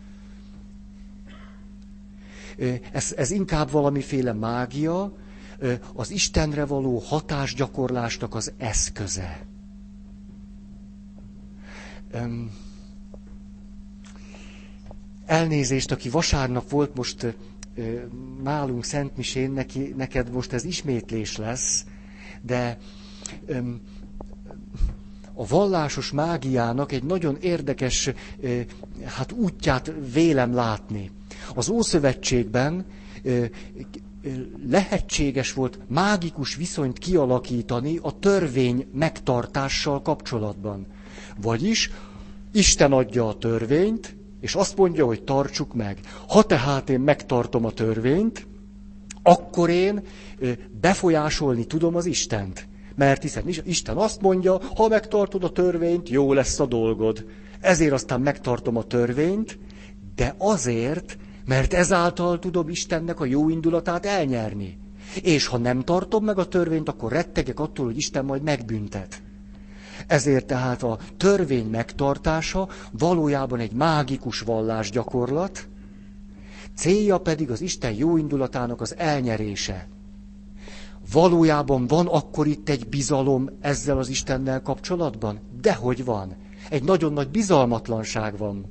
Speaker 1: Ez, ez inkább valamiféle mágia, az Istenre való hatásgyakorlásnak az eszköze. Elnézést, aki vasárnap volt most nálunk Szentmisén, neki, neked most ez ismétlés lesz, de a vallásos mágiának egy nagyon érdekes hát útját vélem látni. Az Ószövetségben lehetséges volt mágikus viszonyt kialakítani a törvény megtartással kapcsolatban. Vagyis Isten adja a törvényt, és azt mondja, hogy tartsuk meg. Ha tehát én megtartom a törvényt, akkor én befolyásolni tudom az Istent. Mert hiszen Isten azt mondja, ha megtartod a törvényt, jó lesz a dolgod. Ezért aztán megtartom a törvényt, de azért, mert ezáltal tudom Istennek a jó indulatát elnyerni. És ha nem tartom meg a törvényt, akkor rettegek attól, hogy Isten majd megbüntet. Ezért tehát a törvény megtartása valójában egy mágikus vallásgyakorlat, célja pedig az Isten jó indulatának az elnyerése. Valójában van akkor itt egy bizalom ezzel az Istennel kapcsolatban? Dehogy van. Egy nagyon nagy bizalmatlanság van.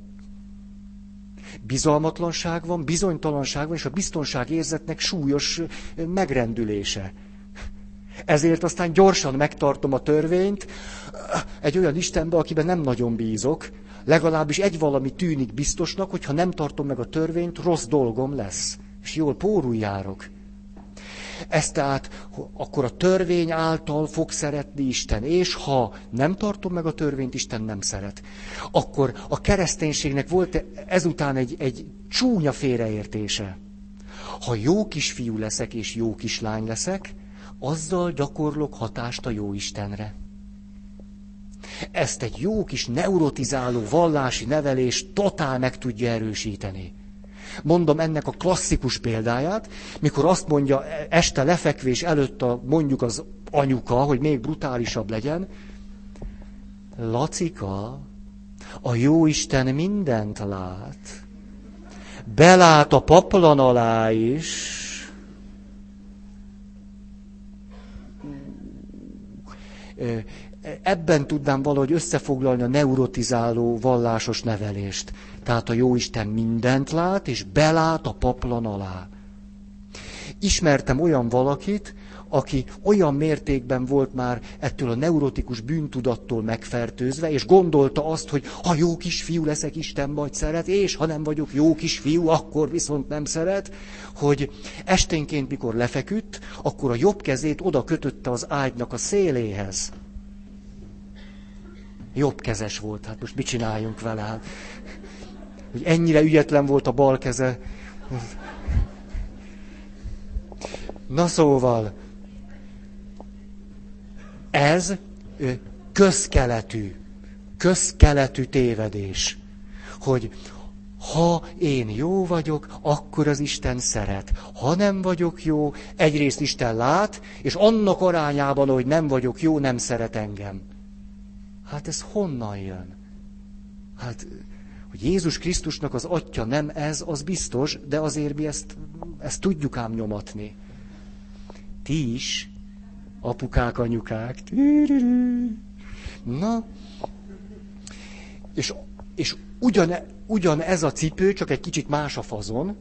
Speaker 1: Bizalmatlanság van, bizonytalanság van, és a biztonság érzetnek súlyos megrendülése. Ezért aztán gyorsan megtartom a törvényt egy olyan Istenbe, akiben nem nagyon bízok, legalábbis egy valami tűnik biztosnak, hogy ha nem tartom meg a törvényt, rossz dolgom lesz. És jól pórul járok. Ez tehát akkor a törvény által fog szeretni Isten, és ha nem tartom meg a törvényt, Isten nem szeret. Akkor a kereszténységnek volt ezután egy, egy csúnya félreértése. Ha jó kisfiú leszek és jó kislány leszek, azzal gyakorlok hatást a jó Istenre. Ezt egy jó kis neurotizáló vallási nevelés totál meg tudja erősíteni. Mondom ennek a klasszikus példáját, mikor azt mondja este lefekvés előtt a, mondjuk az anyuka, hogy még brutálisabb legyen, Lacika, a jó Isten mindent lát. Belát a paplan alá is, ebben tudnám valahogy összefoglalni a neurotizáló vallásos nevelést. Tehát a Jóisten mindent lát, és belát a paplan alá. Ismertem olyan valakit, aki olyan mértékben volt már ettől a neurotikus bűntudattól megfertőzve, és gondolta azt, hogy ha jó kisfiú leszek, Isten majd szeret, és ha nem vagyok jó kisfiú, akkor viszont nem szeret, hogy esténként, mikor lefeküdt, akkor a jobb kezét oda kötötte az ágynak a széléhez. Jobb kezes volt, hát most mit csináljunk vele? Hát, hogy ennyire ügyetlen volt a bal keze. Na szóval, ez közkeletű, közkeletű tévedés, hogy ha én jó vagyok, akkor az Isten szeret. Ha nem vagyok jó, egyrészt Isten lát, és annak arányában, hogy nem vagyok jó, nem szeret engem. Hát ez honnan jön? Hát, hogy Jézus Krisztusnak az atya nem ez, az biztos, de azért mi ezt, ezt tudjuk ám nyomatni. Ti is apukák, anyukák. Na, és, és ugyan, ugyan ez a cipő, csak egy kicsit más a fazon,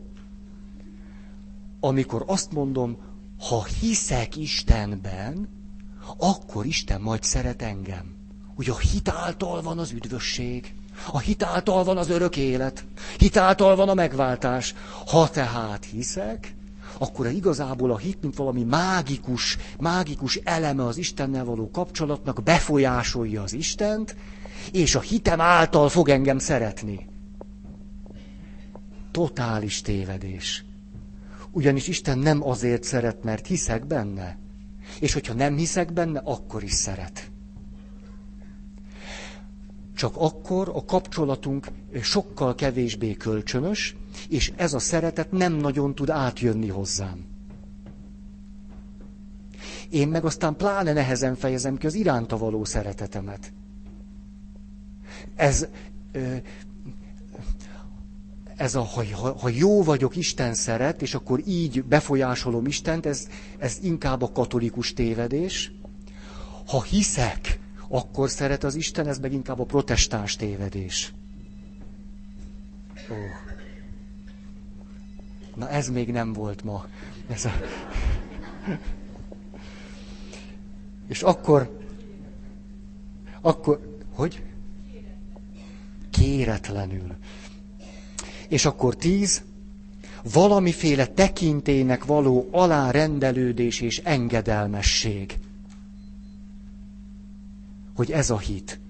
Speaker 1: amikor azt mondom, ha hiszek Istenben, akkor Isten majd szeret engem. Ugye a hit által van az üdvösség, a hit által van az örök élet, hit által van a megváltás. Ha tehát hiszek, akkor igazából a hit, mint valami mágikus, mágikus eleme az Istennel való kapcsolatnak, befolyásolja az Istent, és a hitem által fog engem szeretni. Totális tévedés. Ugyanis Isten nem azért szeret, mert hiszek benne. És hogyha nem hiszek benne, akkor is szeret. Csak akkor a kapcsolatunk sokkal kevésbé kölcsönös, és ez a szeretet nem nagyon tud átjönni hozzám. Én meg aztán pláne nehezen fejezem ki az iránta való szeretetemet. Ez, ez a, ha, ha jó vagyok, Isten szeret, és akkor így befolyásolom Istent, ez, ez inkább a katolikus tévedés. Ha hiszek, akkor szeret az Isten, ez meg inkább a protestáns tévedés. Ó. Na ez még nem volt ma. Ez a... És akkor, akkor, hogy? Kéretlenül. És akkor tíz, valamiféle tekintének való alárendelődés és engedelmesség. Hogy ez a hit.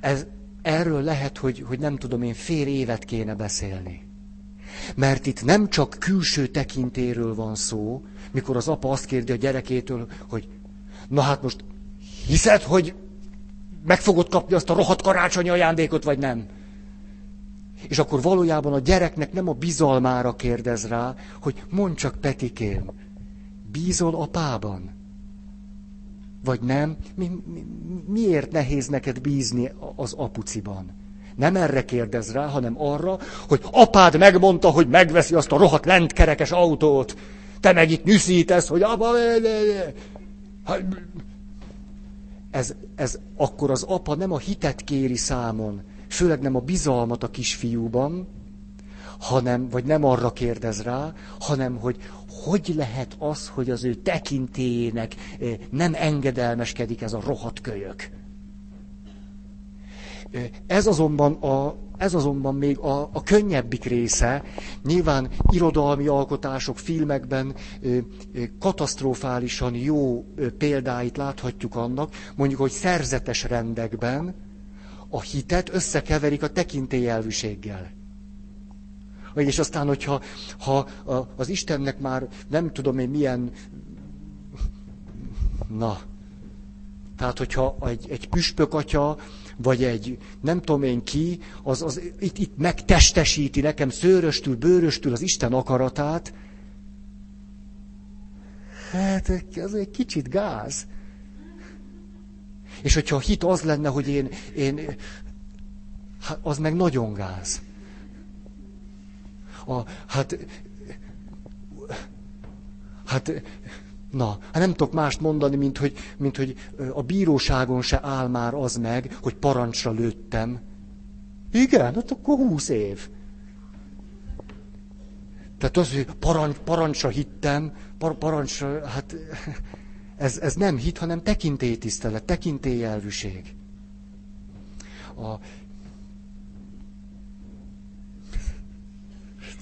Speaker 1: Ez, erről lehet, hogy, hogy nem tudom én, fél évet kéne beszélni. Mert itt nem csak külső tekintéről van szó, mikor az apa azt kérdi a gyerekétől, hogy na hát most hiszed, hogy meg fogod kapni azt a rohadt karácsonyi ajándékot, vagy nem? És akkor valójában a gyereknek nem a bizalmára kérdez rá, hogy mondd csak Petikém, bízol apában? Vagy nem? Mi, mi, miért nehéz neked bízni az apuciban? Nem erre kérdez rá, hanem arra, hogy apád megmondta, hogy megveszi azt a rohadt lentkerekes autót. Te meg itt nyűszítesz, hogy apa... Ez, ez akkor az apa nem a hitet kéri számon, főleg nem a bizalmat a kisfiúban, hanem, vagy nem arra kérdez rá, hanem hogy hogy lehet az, hogy az ő tekintélyének nem engedelmeskedik ez a rohadt kölyök. Ez azonban, a, ez azonban még a, a könnyebbik része. Nyilván irodalmi alkotások, filmekben ö, ö, katasztrofálisan jó ö, példáit láthatjuk annak, mondjuk, hogy szerzetes rendekben a hitet összekeverik a tekintélyelvűséggel. És aztán, hogyha ha az Istennek már nem tudom én milyen... Na, tehát, hogyha egy, egy püspök atya, vagy egy nem tudom én ki, az, az itt, itt megtestesíti nekem szőröstül, bőröstül az Isten akaratát, hát ez egy kicsit gáz. És hogyha a hit az lenne, hogy én, én hát az meg nagyon gáz. A, hát, hát, na, hát nem tudok mást mondani, mint hogy, mint hogy a bíróságon se áll már az meg, hogy parancsra lőttem. Igen, hát akkor húsz év. Tehát az, hogy parancs, parancsra hittem, par, parancsra, hát ez, ez nem hit, hanem tekintélytisztelet, tekintélyelvűség. A,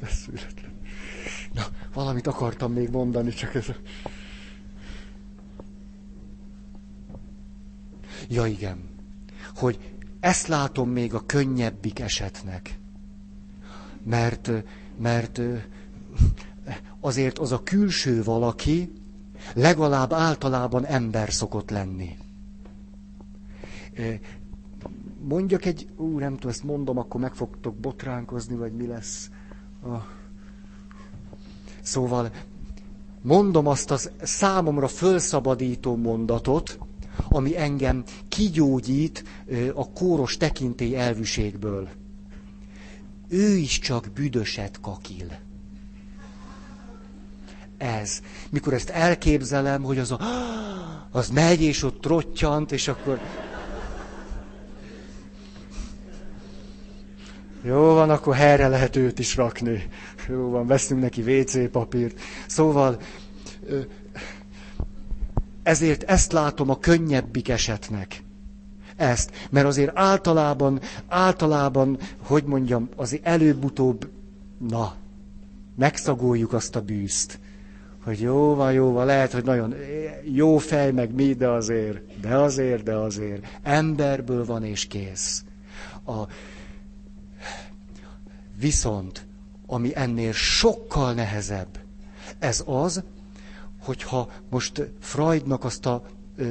Speaker 1: eszméletlen. Na, valamit akartam még mondani, csak ez... Ja igen, hogy ezt látom még a könnyebbik esetnek. Mert, mert azért az a külső valaki legalább általában ember szokott lenni. Mondjak egy, ú, nem tudom, ezt mondom, akkor meg fogtok botránkozni, vagy mi lesz. Szóval mondom azt az számomra fölszabadító mondatot, ami engem kigyógyít a kóros tekintély elvűségből. Ő is csak büdöset kakil. Ez. Mikor ezt elképzelem, hogy az a, az megy, és ott trottyant, és akkor Jó van, akkor helyre lehet őt is rakni. Jó van, veszünk neki WC papírt. Szóval ezért ezt látom a könnyebbik esetnek. ezt, mert azért általában, általában, hogy mondjam, azért előbb-utóbb, na, megszagoljuk azt a bűzt. Hogy jó van, jó van, lehet, hogy nagyon jó fej, meg mi, de azért, de azért, de azért. Emberből van és kész. A, viszont, ami ennél sokkal nehezebb, ez az, hogyha most Freudnak azt a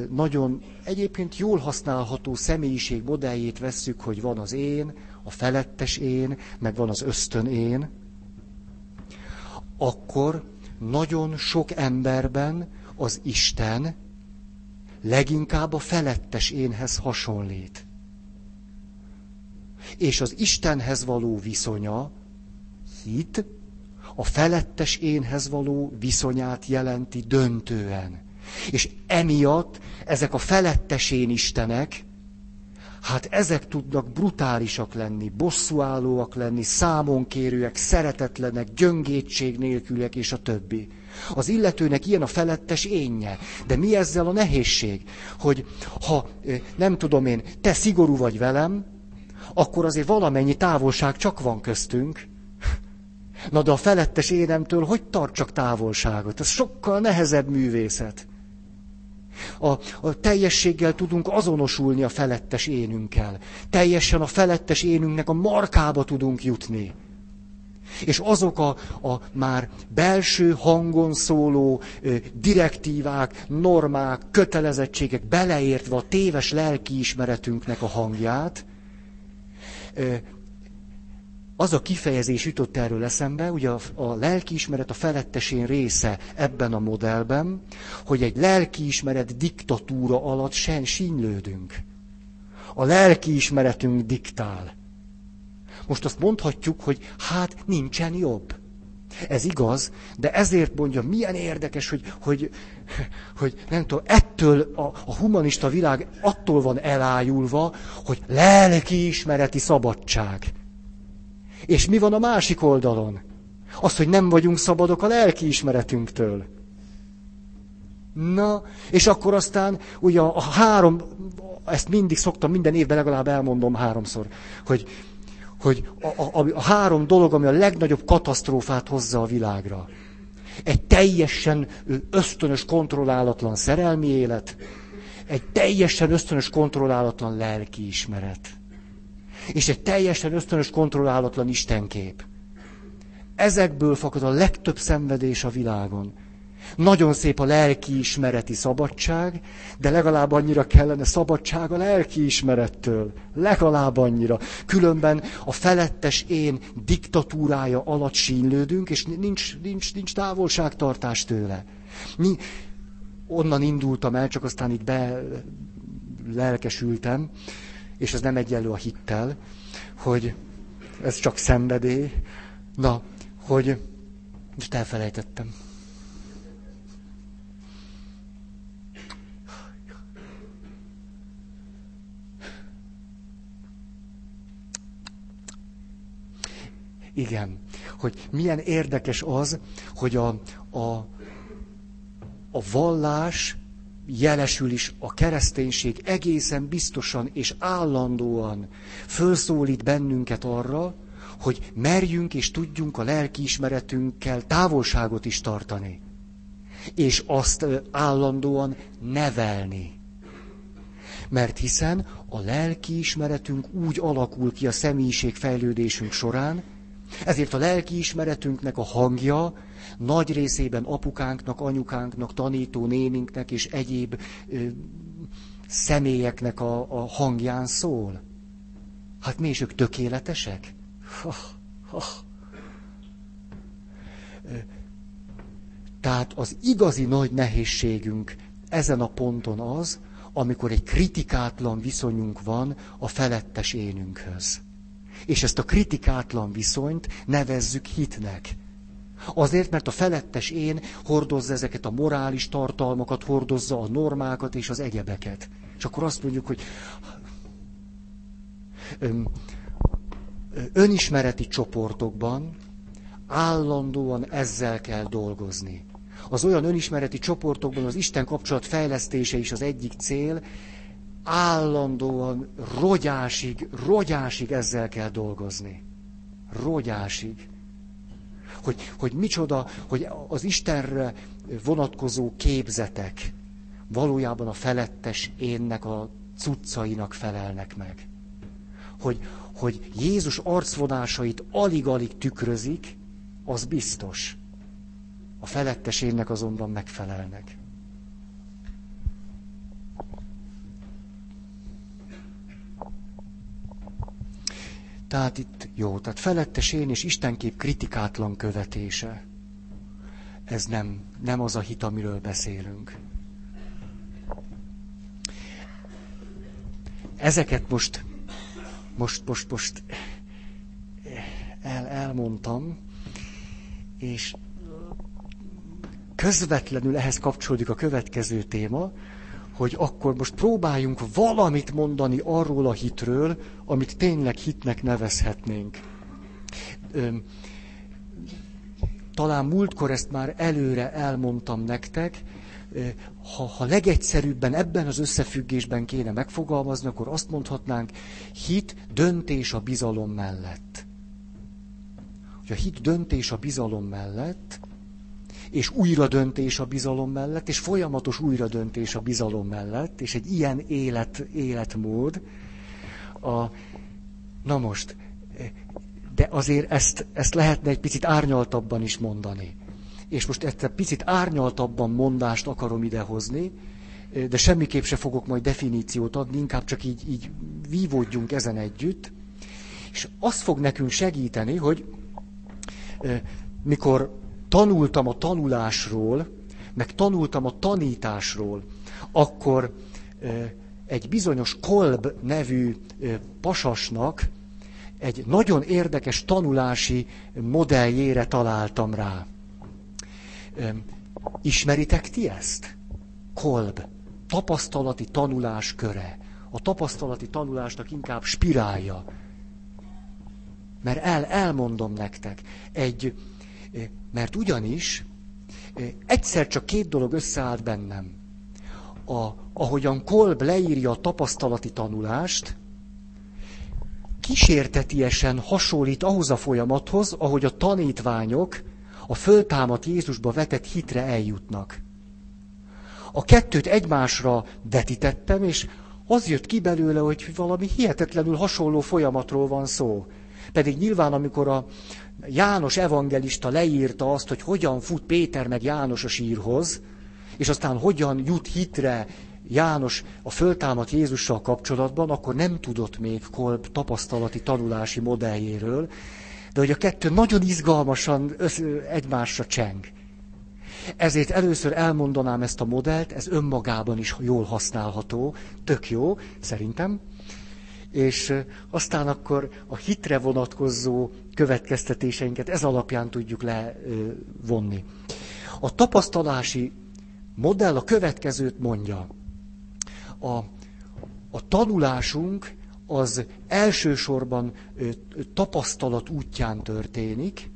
Speaker 1: nagyon egyébként jól használható személyiség modelljét vesszük, hogy van az én, a felettes én, meg van az ösztön én, akkor nagyon sok emberben az Isten leginkább a felettes énhez hasonlít. És az Istenhez való viszonya, hit, a felettes énhez való viszonyát jelenti döntően. És emiatt ezek a felettesén istenek, hát ezek tudnak brutálisak lenni, bosszúállóak lenni, számonkérőek, szeretetlenek, gyöngétség nélkülek és a többi. Az illetőnek ilyen a felettes énje. De mi ezzel a nehézség? Hogy ha nem tudom én, te szigorú vagy velem, akkor azért valamennyi távolság csak van köztünk, Na de a felettes énemtől hogy tartsak távolságot? Ez sokkal nehezebb művészet. A, a teljességgel tudunk azonosulni a felettes énünkkel. Teljesen a felettes énünknek a markába tudunk jutni. És azok a, a már belső hangon szóló ö, direktívák, normák, kötelezettségek beleértve a téves lelkiismeretünknek a hangját, az a kifejezés jutott erről eszembe, ugye a, a lelkiismeret a felettesén része ebben a modellben, hogy egy lelkiismeret diktatúra alatt sen sínylődünk. A lelkiismeretünk diktál. Most azt mondhatjuk, hogy hát nincsen jobb. Ez igaz, de ezért mondja, milyen érdekes, hogy, hogy, hogy nem tudom, ettől a, a humanista világ attól van elájulva, hogy lelkiismereti szabadság. És mi van a másik oldalon? Az, hogy nem vagyunk szabadok a lelkiismeretünktől. Na, és akkor aztán ugye a három, ezt mindig szoktam, minden évben legalább elmondom háromszor, hogy, hogy a, a, a három dolog, ami a legnagyobb katasztrófát hozza a világra. Egy teljesen ösztönös, kontrollálatlan szerelmi élet, egy teljesen ösztönös, kontrollálatlan lelkiismeret és egy teljesen ösztönös, kontrollálatlan istenkép. Ezekből fakad a legtöbb szenvedés a világon. Nagyon szép a lelkiismereti szabadság, de legalább annyira kellene szabadság a lelkiismerettől. Legalább annyira. Különben a felettes én diktatúrája alatt sínlődünk, és nincs, nincs, nincs távolságtartás tőle. Mi, onnan indultam el, csak aztán itt be lelkesültem, és ez nem egyenlő a hittel, hogy ez csak szenvedély. Na, hogy most elfelejtettem. Igen, hogy milyen érdekes az, hogy a, a, a vallás jelesül is a kereszténység egészen biztosan és állandóan fölszólít bennünket arra, hogy merjünk és tudjunk a lelkiismeretünkkel távolságot is tartani. És azt állandóan nevelni. Mert hiszen a lelkiismeretünk úgy alakul ki a személyiségfejlődésünk során, ezért a lelkiismeretünknek a hangja nagy részében apukánknak, anyukánknak, tanító néninknek és egyéb ö, személyeknek a, a hangján szól. Hát mi is ők tökéletesek? Ha, ha. Tehát az igazi nagy nehézségünk ezen a ponton az, amikor egy kritikátlan viszonyunk van a felettes énünkhöz. És ezt a kritikátlan viszonyt nevezzük hitnek. Azért, mert a felettes én hordozza ezeket a morális tartalmakat, hordozza a normákat és az egyebeket. És akkor azt mondjuk, hogy önismereti csoportokban állandóan ezzel kell dolgozni. Az olyan önismereti csoportokban az Isten kapcsolat fejlesztése is az egyik cél, állandóan rogyásig, rogyásig ezzel kell dolgozni. Rogyásig. Hogy, hogy micsoda, hogy az Istenre vonatkozó képzetek valójában a felettes énnek a cuccainak felelnek meg. Hogy, hogy Jézus arcvonásait alig-alig tükrözik, az biztos. A felettes énnek azonban megfelelnek. Tehát itt jó, tehát felettes én és Istenkép kritikátlan követése. Ez nem, nem az a hit, amiről beszélünk. Ezeket most, most, most, most el, elmondtam, és közvetlenül ehhez kapcsolódik a következő téma, hogy akkor most próbáljunk valamit mondani arról a hitről, amit tényleg hitnek nevezhetnénk. Talán múltkor ezt már előre elmondtam nektek, ha, ha legegyszerűbben ebben az összefüggésben kéne megfogalmazni, akkor azt mondhatnánk, hit döntés a bizalom mellett. Hogy a hit döntés a bizalom mellett, és újra döntés a bizalom mellett, és folyamatos újra döntés a bizalom mellett, és egy ilyen élet, életmód. A, na most, de azért ezt, ezt lehetne egy picit árnyaltabban is mondani. És most ezt egy picit árnyaltabban mondást akarom idehozni, de semmiképp se fogok majd definíciót adni, inkább csak így, így vívódjunk ezen együtt. És azt fog nekünk segíteni, hogy mikor tanultam a tanulásról, meg tanultam a tanításról, akkor egy bizonyos Kolb nevű pasasnak egy nagyon érdekes tanulási modelljére találtam rá. Ismeritek ti ezt? Kolb. Tapasztalati tanulás köre. A tapasztalati tanulásnak inkább spirálja. Mert el, elmondom nektek, egy, mert ugyanis egyszer csak két dolog összeállt bennem. A, ahogyan Kolb leírja a tapasztalati tanulást, kísértetiesen hasonlít ahhoz a folyamathoz, ahogy a tanítványok a föltámadt Jézusba vetett hitre eljutnak. A kettőt egymásra vetítettem, és az jött ki belőle, hogy valami hihetetlenül hasonló folyamatról van szó. Pedig nyilván, amikor a János evangelista leírta azt, hogy hogyan fut Péter meg János a sírhoz, és aztán hogyan jut hitre János a föltámadt Jézussal kapcsolatban, akkor nem tudott még Kolb tapasztalati tanulási modelljéről, de hogy a kettő nagyon izgalmasan egymásra cseng. Ezért először elmondanám ezt a modellt, ez önmagában is jól használható, tök jó, szerintem és aztán akkor a hitre vonatkozó következtetéseinket ez alapján tudjuk levonni. A tapasztalási modell a következőt mondja. A, a tanulásunk az elsősorban tapasztalat útján történik,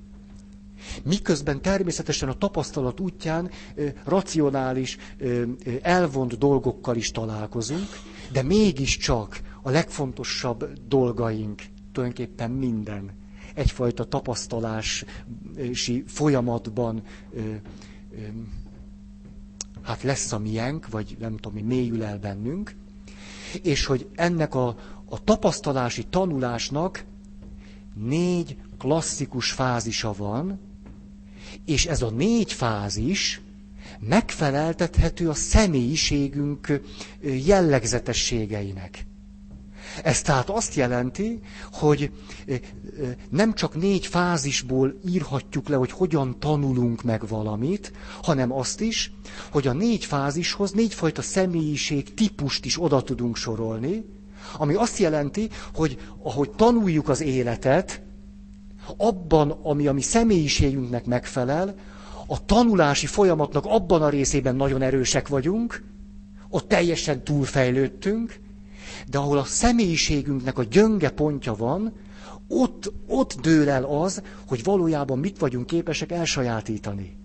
Speaker 1: miközben természetesen a tapasztalat útján racionális, elvont dolgokkal is találkozunk, de mégiscsak a legfontosabb dolgaink, tulajdonképpen minden, egyfajta tapasztalási folyamatban hát lesz a miénk, vagy nem tudom, mi mélyül el bennünk, és hogy ennek a, a tapasztalási tanulásnak négy klasszikus fázisa van, és ez a négy fázis megfeleltethető a személyiségünk jellegzetességeinek. Ez tehát azt jelenti, hogy nem csak négy fázisból írhatjuk le, hogy hogyan tanulunk meg valamit, hanem azt is, hogy a négy fázishoz négyfajta személyiség típust is oda tudunk sorolni, ami azt jelenti, hogy ahogy tanuljuk az életet, abban, ami a mi személyiségünknek megfelel, a tanulási folyamatnak abban a részében nagyon erősek vagyunk, ott teljesen túlfejlődtünk, de ahol a személyiségünknek a gyönge pontja van, ott, ott dől el az, hogy valójában mit vagyunk képesek elsajátítani.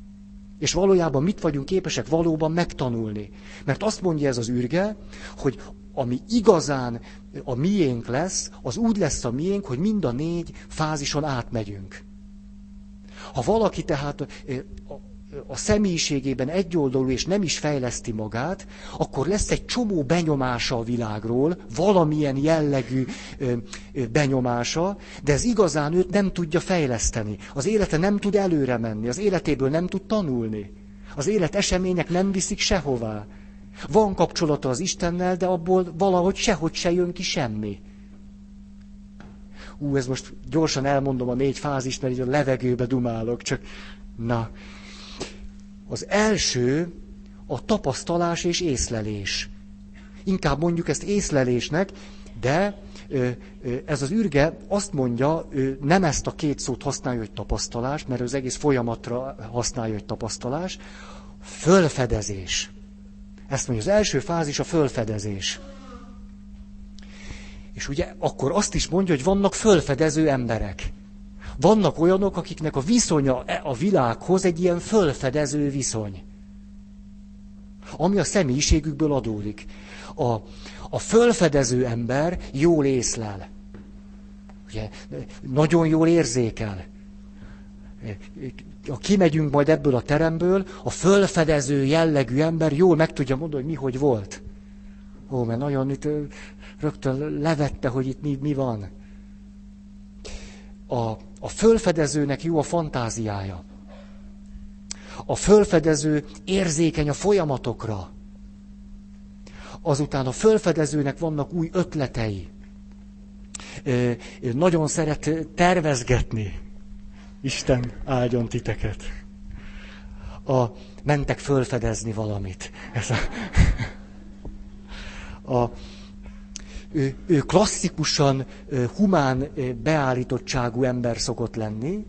Speaker 1: És valójában mit vagyunk képesek valóban megtanulni. Mert azt mondja ez az űrge, hogy ami igazán a miénk lesz, az úgy lesz a miénk, hogy mind a négy fázison átmegyünk. Ha valaki tehát a személyiségében egyoldalú és nem is fejleszti magát, akkor lesz egy csomó benyomása a világról, valamilyen jellegű benyomása, de ez igazán őt nem tudja fejleszteni. Az élete nem tud előre menni, az életéből nem tud tanulni. Az élet események nem viszik sehová. Van kapcsolata az Istennel, de abból valahogy sehogy se jön ki semmi. Ú, ez most gyorsan elmondom a négy fázist, mert így a levegőbe dumálok, csak na. Az első a tapasztalás és észlelés. Inkább mondjuk ezt észlelésnek, de ez az ürge azt mondja, nem ezt a két szót használja, hogy tapasztalás, mert az egész folyamatra használja, hogy tapasztalás, fölfedezés. Ezt mondja, az első fázis a fölfedezés. És ugye akkor azt is mondja, hogy vannak fölfedező emberek. Vannak olyanok, akiknek a viszonya a világhoz egy ilyen fölfedező viszony. Ami a személyiségükből adódik. A, a fölfedező ember jól észlel. Ugye, nagyon jól érzékel. Ha kimegyünk majd ebből a teremből, a fölfedező jellegű ember jól meg tudja mondani, hogy mi hogy volt. Ó, mert nagyon itt rögtön levette, hogy itt mi, mi van. A, a fölfedezőnek jó a fantáziája. A fölfedező érzékeny a folyamatokra. Azután a fölfedezőnek vannak új ötletei. Nagyon szeret tervezgetni. Isten áldjon titeket. A, mentek fölfedezni valamit. Ez a, a, ő, ő klasszikusan humán beállítottságú ember szokott lenni,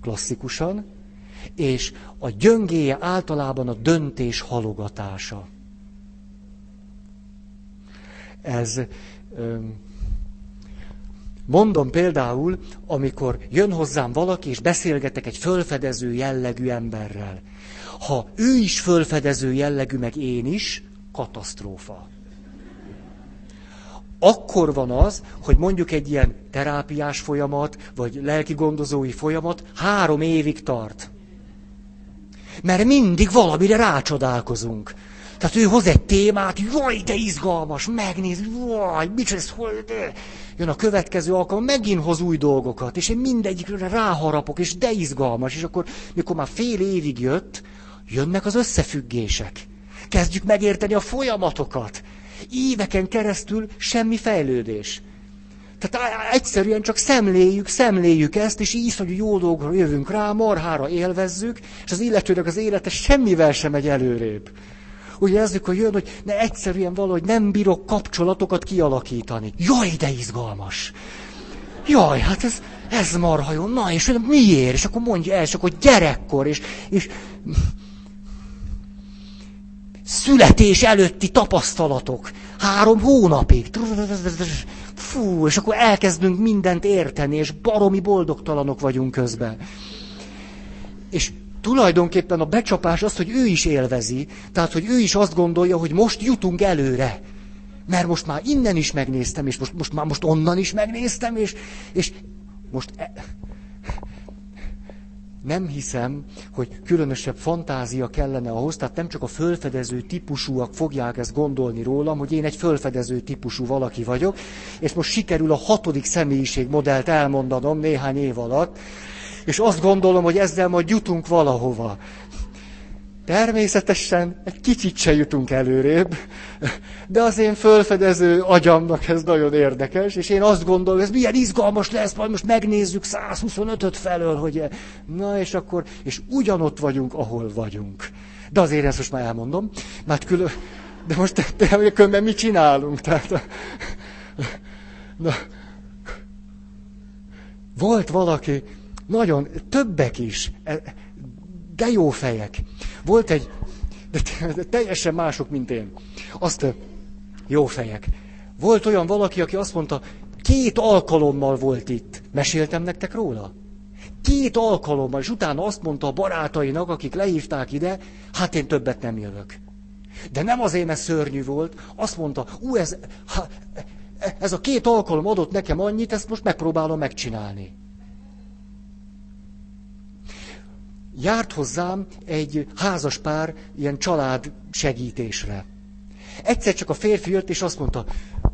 Speaker 1: klasszikusan, és a gyöngéje általában a döntés halogatása. Ez mondom például, amikor jön hozzám valaki, és beszélgetek egy fölfedező jellegű emberrel. Ha ő is fölfedező jellegű, meg én is, katasztrófa akkor van az, hogy mondjuk egy ilyen terápiás folyamat, vagy lelki gondozói folyamat három évig tart. Mert mindig valamire rácsodálkozunk. Tehát ő hoz egy témát, jaj, de izgalmas, megnéz, jaj, mit ez, hogy de. Jön a következő alkalom, megint hoz új dolgokat, és én mindegyikre ráharapok, és de izgalmas, és akkor, mikor már fél évig jött, jönnek az összefüggések. Kezdjük megérteni a folyamatokat. Éveken keresztül semmi fejlődés. Tehát egyszerűen csak szemléljük, szemléljük ezt, és hogy jó dolgokra jövünk rá, marhára élvezzük, és az illetőnek az élete semmivel sem megy előrébb. Úgy érezzük, hogy jön, hogy ne egyszerűen valahogy nem bírok kapcsolatokat kialakítani. Jaj, de izgalmas! Jaj, hát ez, ez marha jó. Na, és miért? És akkor mondja el, és akkor gyerekkor, és, és születés előtti tapasztalatok. Három hónapig. Fú, és akkor elkezdünk mindent érteni, és baromi boldogtalanok vagyunk közben. És tulajdonképpen a becsapás az, hogy ő is élvezi, tehát, hogy ő is azt gondolja, hogy most jutunk előre. Mert most már innen is megnéztem, és most, most már most onnan is megnéztem, és, és most... E- nem hiszem, hogy különösebb fantázia kellene ahhoz, tehát nem csak a fölfedező típusúak fogják ezt gondolni rólam, hogy én egy fölfedező típusú valaki vagyok, és most sikerül a hatodik személyiségmodellt elmondanom néhány év alatt, és azt gondolom, hogy ezzel majd jutunk valahova. Természetesen egy kicsit se jutunk előrébb, de az én fölfedező agyamnak ez nagyon érdekes, és én azt gondolom, ez milyen izgalmas lesz, majd most megnézzük 125-öt felől, hogy na és akkor, és ugyanott vagyunk, ahol vagyunk. De azért ezt most már elmondom, mert külön, de most de, különben mit csinálunk? Tehát, na, volt valaki, nagyon, többek is, de jó fejek. Volt egy, de teljesen mások, mint én. Azt, jó fejek. Volt olyan valaki, aki azt mondta, két alkalommal volt itt. Meséltem nektek róla? Két alkalommal, és utána azt mondta a barátainak, akik lehívták ide, hát én többet nem jövök. De nem azért, mert szörnyű volt. Azt mondta, ú, ez, ha, ez a két alkalom adott nekem annyit, ezt most megpróbálom megcsinálni. Járt hozzám egy házas pár ilyen család segítésre. Egyszer csak a férfi jött, és azt mondta,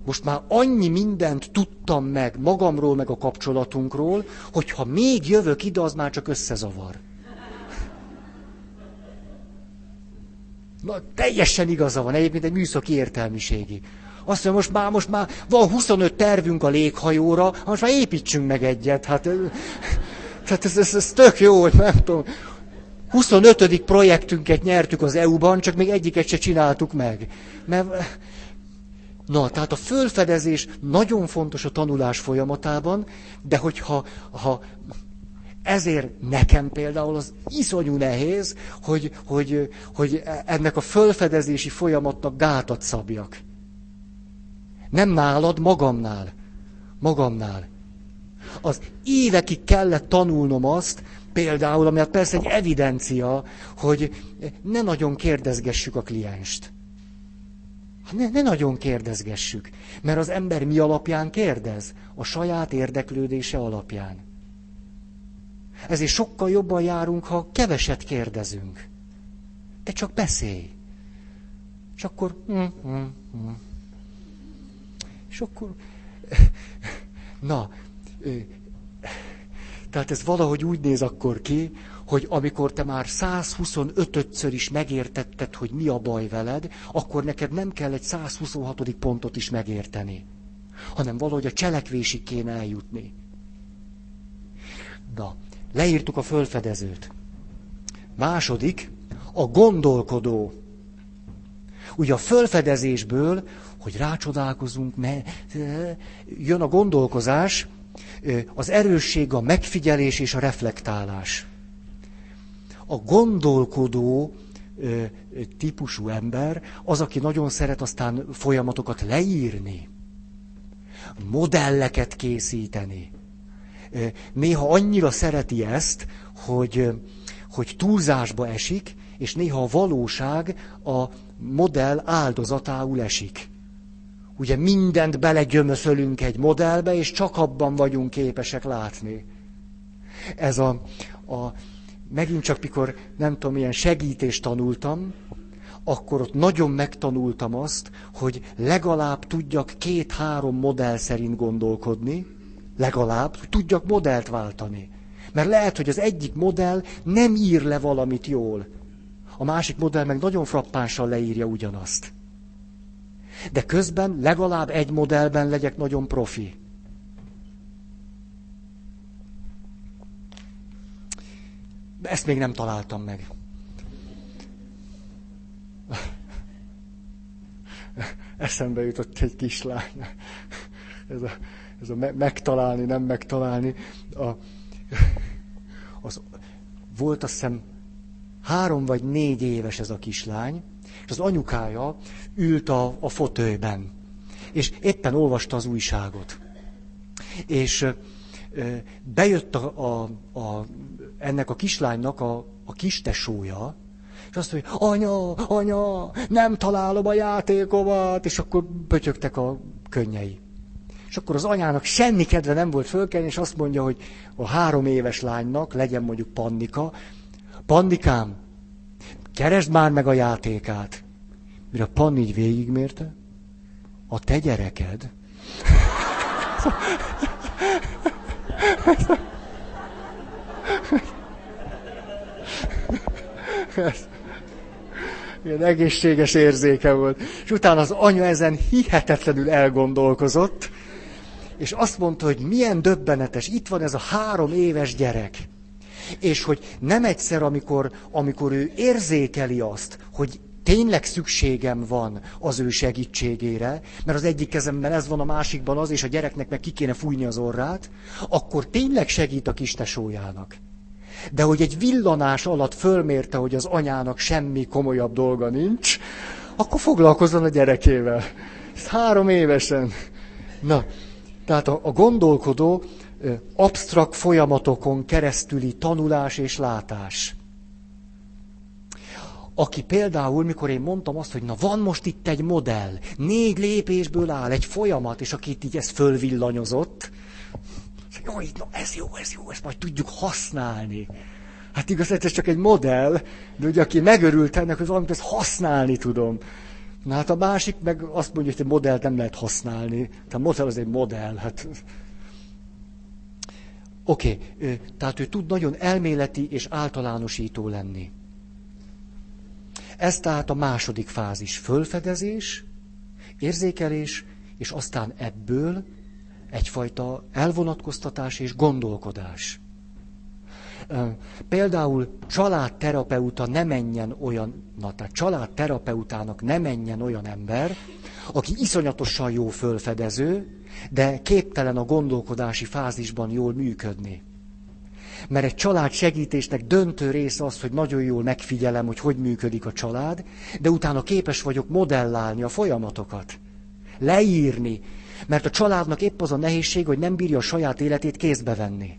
Speaker 1: most már annyi mindent tudtam meg magamról, meg a kapcsolatunkról, hogy ha még jövök ide, az már csak összezavar. Na, teljesen igaza van, egyébként egy műszaki értelmiségi. Azt mondja, most már, most már van 25 tervünk a léghajóra, most már építsünk meg egyet. Hát, tehát ez, ez, ez tök jó, hogy nem tudom. 25. projektünket nyertük az EU-ban, csak még egyiket se csináltuk meg. Mert, na, tehát a fölfedezés nagyon fontos a tanulás folyamatában, de hogyha ha ezért nekem például az iszonyú nehéz, hogy, hogy, hogy ennek a fölfedezési folyamatnak gátat szabjak. Nem nálad, magamnál. Magamnál. Az évekig kellett tanulnom azt, például, ami hát persze egy evidencia, hogy ne nagyon kérdezgessük a klienst. Ne, ne nagyon kérdezgessük, mert az ember mi alapján kérdez? A saját érdeklődése alapján. Ezért sokkal jobban járunk, ha keveset kérdezünk. De csak beszélj. És akkor... Mm, mm, mm. És akkor... Na, tehát ez valahogy úgy néz akkor ki, hogy amikor te már 125-ször is megértetted, hogy mi a baj veled, akkor neked nem kell egy 126. pontot is megérteni, hanem valahogy a cselekvésig kéne eljutni. Na, leírtuk a fölfedezőt. Második, a gondolkodó. Ugye a fölfedezésből, hogy rácsodálkozunk, mert jön a gondolkozás, az erősség, a megfigyelés és a reflektálás. A gondolkodó típusú ember az, aki nagyon szeret aztán folyamatokat leírni, modelleket készíteni. Néha annyira szereti ezt, hogy, hogy túlzásba esik, és néha a valóság a modell áldozatául esik. Ugye mindent belegyömöszölünk egy modellbe, és csak abban vagyunk képesek látni. Ez a, a megint csak mikor, nem tudom, ilyen segítést tanultam, akkor ott nagyon megtanultam azt, hogy legalább tudjak két-három modell szerint gondolkodni, legalább, hogy tudjak modellt váltani. Mert lehet, hogy az egyik modell nem ír le valamit jól, a másik modell meg nagyon frappánsan leírja ugyanazt. De közben legalább egy modellben legyek nagyon profi. Ezt még nem találtam meg. Eszembe jutott egy kislány. Ez a, ez a megtalálni, nem megtalálni. A, az, volt azt hiszem három vagy négy éves ez a kislány, és az anyukája ült a, a fotőben, és éppen olvasta az újságot. És bejött a, a, a, ennek a kislánynak a, a kistesója, és azt mondja, anya, anya, nem találom a játékomat, és akkor pötyögtek a könnyei. És akkor az anyának semmi kedve nem volt fölkelni, és azt mondja, hogy a három éves lánynak, legyen mondjuk Pannika, Pannikám, keresd már meg a játékát. Mire a Panni így végigmérte, a te gyereked. Ez, ilyen egészséges érzéke volt. És utána az anya ezen hihetetlenül elgondolkozott, és azt mondta, hogy milyen döbbenetes, itt van ez a három éves gyerek. És hogy nem egyszer, amikor, amikor ő érzékeli azt, hogy tényleg szükségem van az ő segítségére, mert az egyik kezemben ez van, a másikban az, és a gyereknek meg ki kéne fújni az orrát, akkor tényleg segít a kistesójának. De hogy egy villanás alatt fölmérte, hogy az anyának semmi komolyabb dolga nincs, akkor foglalkozzon a gyerekével. Ez három évesen. Na, tehát a, a gondolkodó absztrakt folyamatokon keresztüli tanulás és látás. Aki például, mikor én mondtam azt, hogy na van most itt egy modell, négy lépésből áll egy folyamat, és akit így ez fölvillanyozott, jó, na ez jó, ez jó, ezt majd tudjuk használni. Hát igaz, ez csak egy modell, de ugye aki megörült ennek, hogy valamit ezt használni tudom. Na hát a másik meg azt mondja, hogy egy modellt nem lehet használni. Tehát a modell az egy modell. Hát... Oké, okay. tehát ő tud nagyon elméleti és általánosító lenni. Ez tehát a második fázis. Fölfedezés, érzékelés, és aztán ebből egyfajta elvonatkoztatás és gondolkodás. Például családterapeuta ne menjen olyan, na tehát családterapeutának ne menjen olyan ember, aki iszonyatosan jó fölfedező, de képtelen a gondolkodási fázisban jól működni. Mert egy család segítésnek döntő része az, hogy nagyon jól megfigyelem, hogy hogy működik a család, de utána képes vagyok modellálni a folyamatokat. Leírni. Mert a családnak épp az a nehézség, hogy nem bírja a saját életét kézbe venni.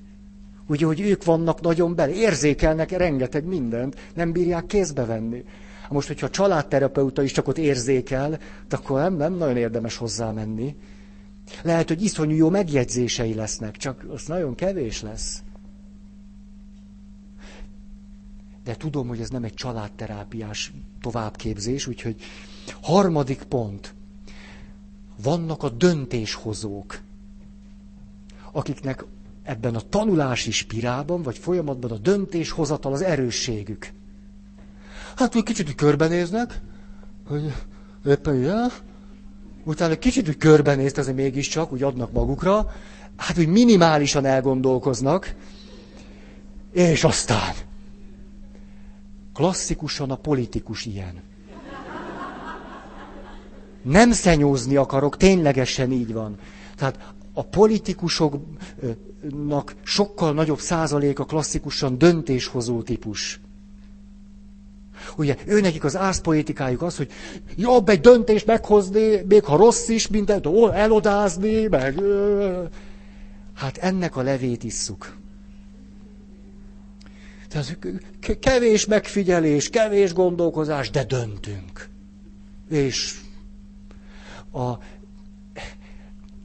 Speaker 1: Ugye, hogy ők vannak nagyon bele, érzékelnek rengeteg mindent, nem bírják kézbe venni. Most, hogyha a családterapeuta is csak ott érzékel, akkor nem, nem nagyon érdemes hozzá menni. Lehet, hogy iszonyú jó megjegyzései lesznek, csak az nagyon kevés lesz. De tudom, hogy ez nem egy családterápiás továbbképzés, úgyhogy harmadik pont. Vannak a döntéshozók, akiknek ebben a tanulási spirálban, vagy folyamatban a döntéshozatal az erősségük. Hát úgy kicsit körbenéznek, hogy éppen ilyen, utána kicsit úgy körbenézt, azért mégiscsak, úgy adnak magukra, hát úgy minimálisan elgondolkoznak, és aztán klasszikusan a politikus ilyen. Nem szenyózni akarok, ténylegesen így van. Tehát a politikusoknak sokkal nagyobb százaléka klasszikusan döntéshozó típus. Ugye, ő nekik az ászpoétikájuk az, hogy jobb egy döntést meghozni, még ha rossz is, mint elodázni, meg... Hát ennek a levét isszuk. Tehát kevés megfigyelés, kevés gondolkozás, de döntünk. És a,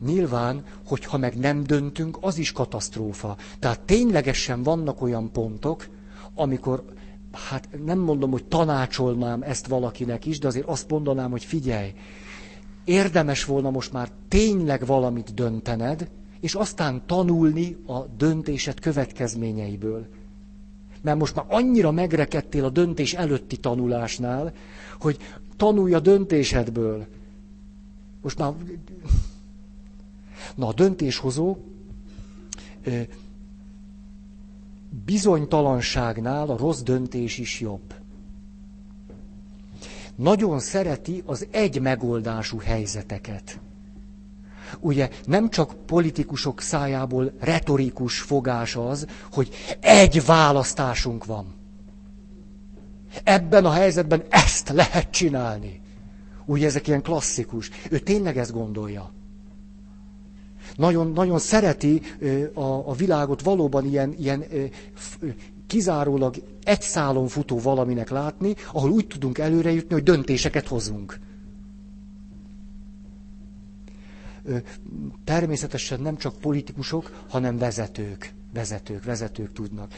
Speaker 1: nyilván, hogyha meg nem döntünk, az is katasztrófa. Tehát ténylegesen vannak olyan pontok, amikor, hát nem mondom, hogy tanácsolnám ezt valakinek is, de azért azt mondanám, hogy figyelj, érdemes volna most már tényleg valamit döntened, és aztán tanulni a döntésed következményeiből. Mert most már annyira megrekedtél a döntés előtti tanulásnál, hogy tanulj a döntésedből. Most már Na, a döntéshozó bizonytalanságnál a rossz döntés is jobb. Nagyon szereti az egy megoldású helyzeteket. Ugye nem csak politikusok szájából retorikus fogás az, hogy egy választásunk van. Ebben a helyzetben ezt lehet csinálni. Ugye ezek ilyen klasszikus. Ő tényleg ezt gondolja nagyon, nagyon szereti a, a világot valóban ilyen, ilyen kizárólag egy szálon futó valaminek látni, ahol úgy tudunk előre jutni, hogy döntéseket hozunk. Természetesen nem csak politikusok, hanem vezetők. Vezetők, vezetők tudnak.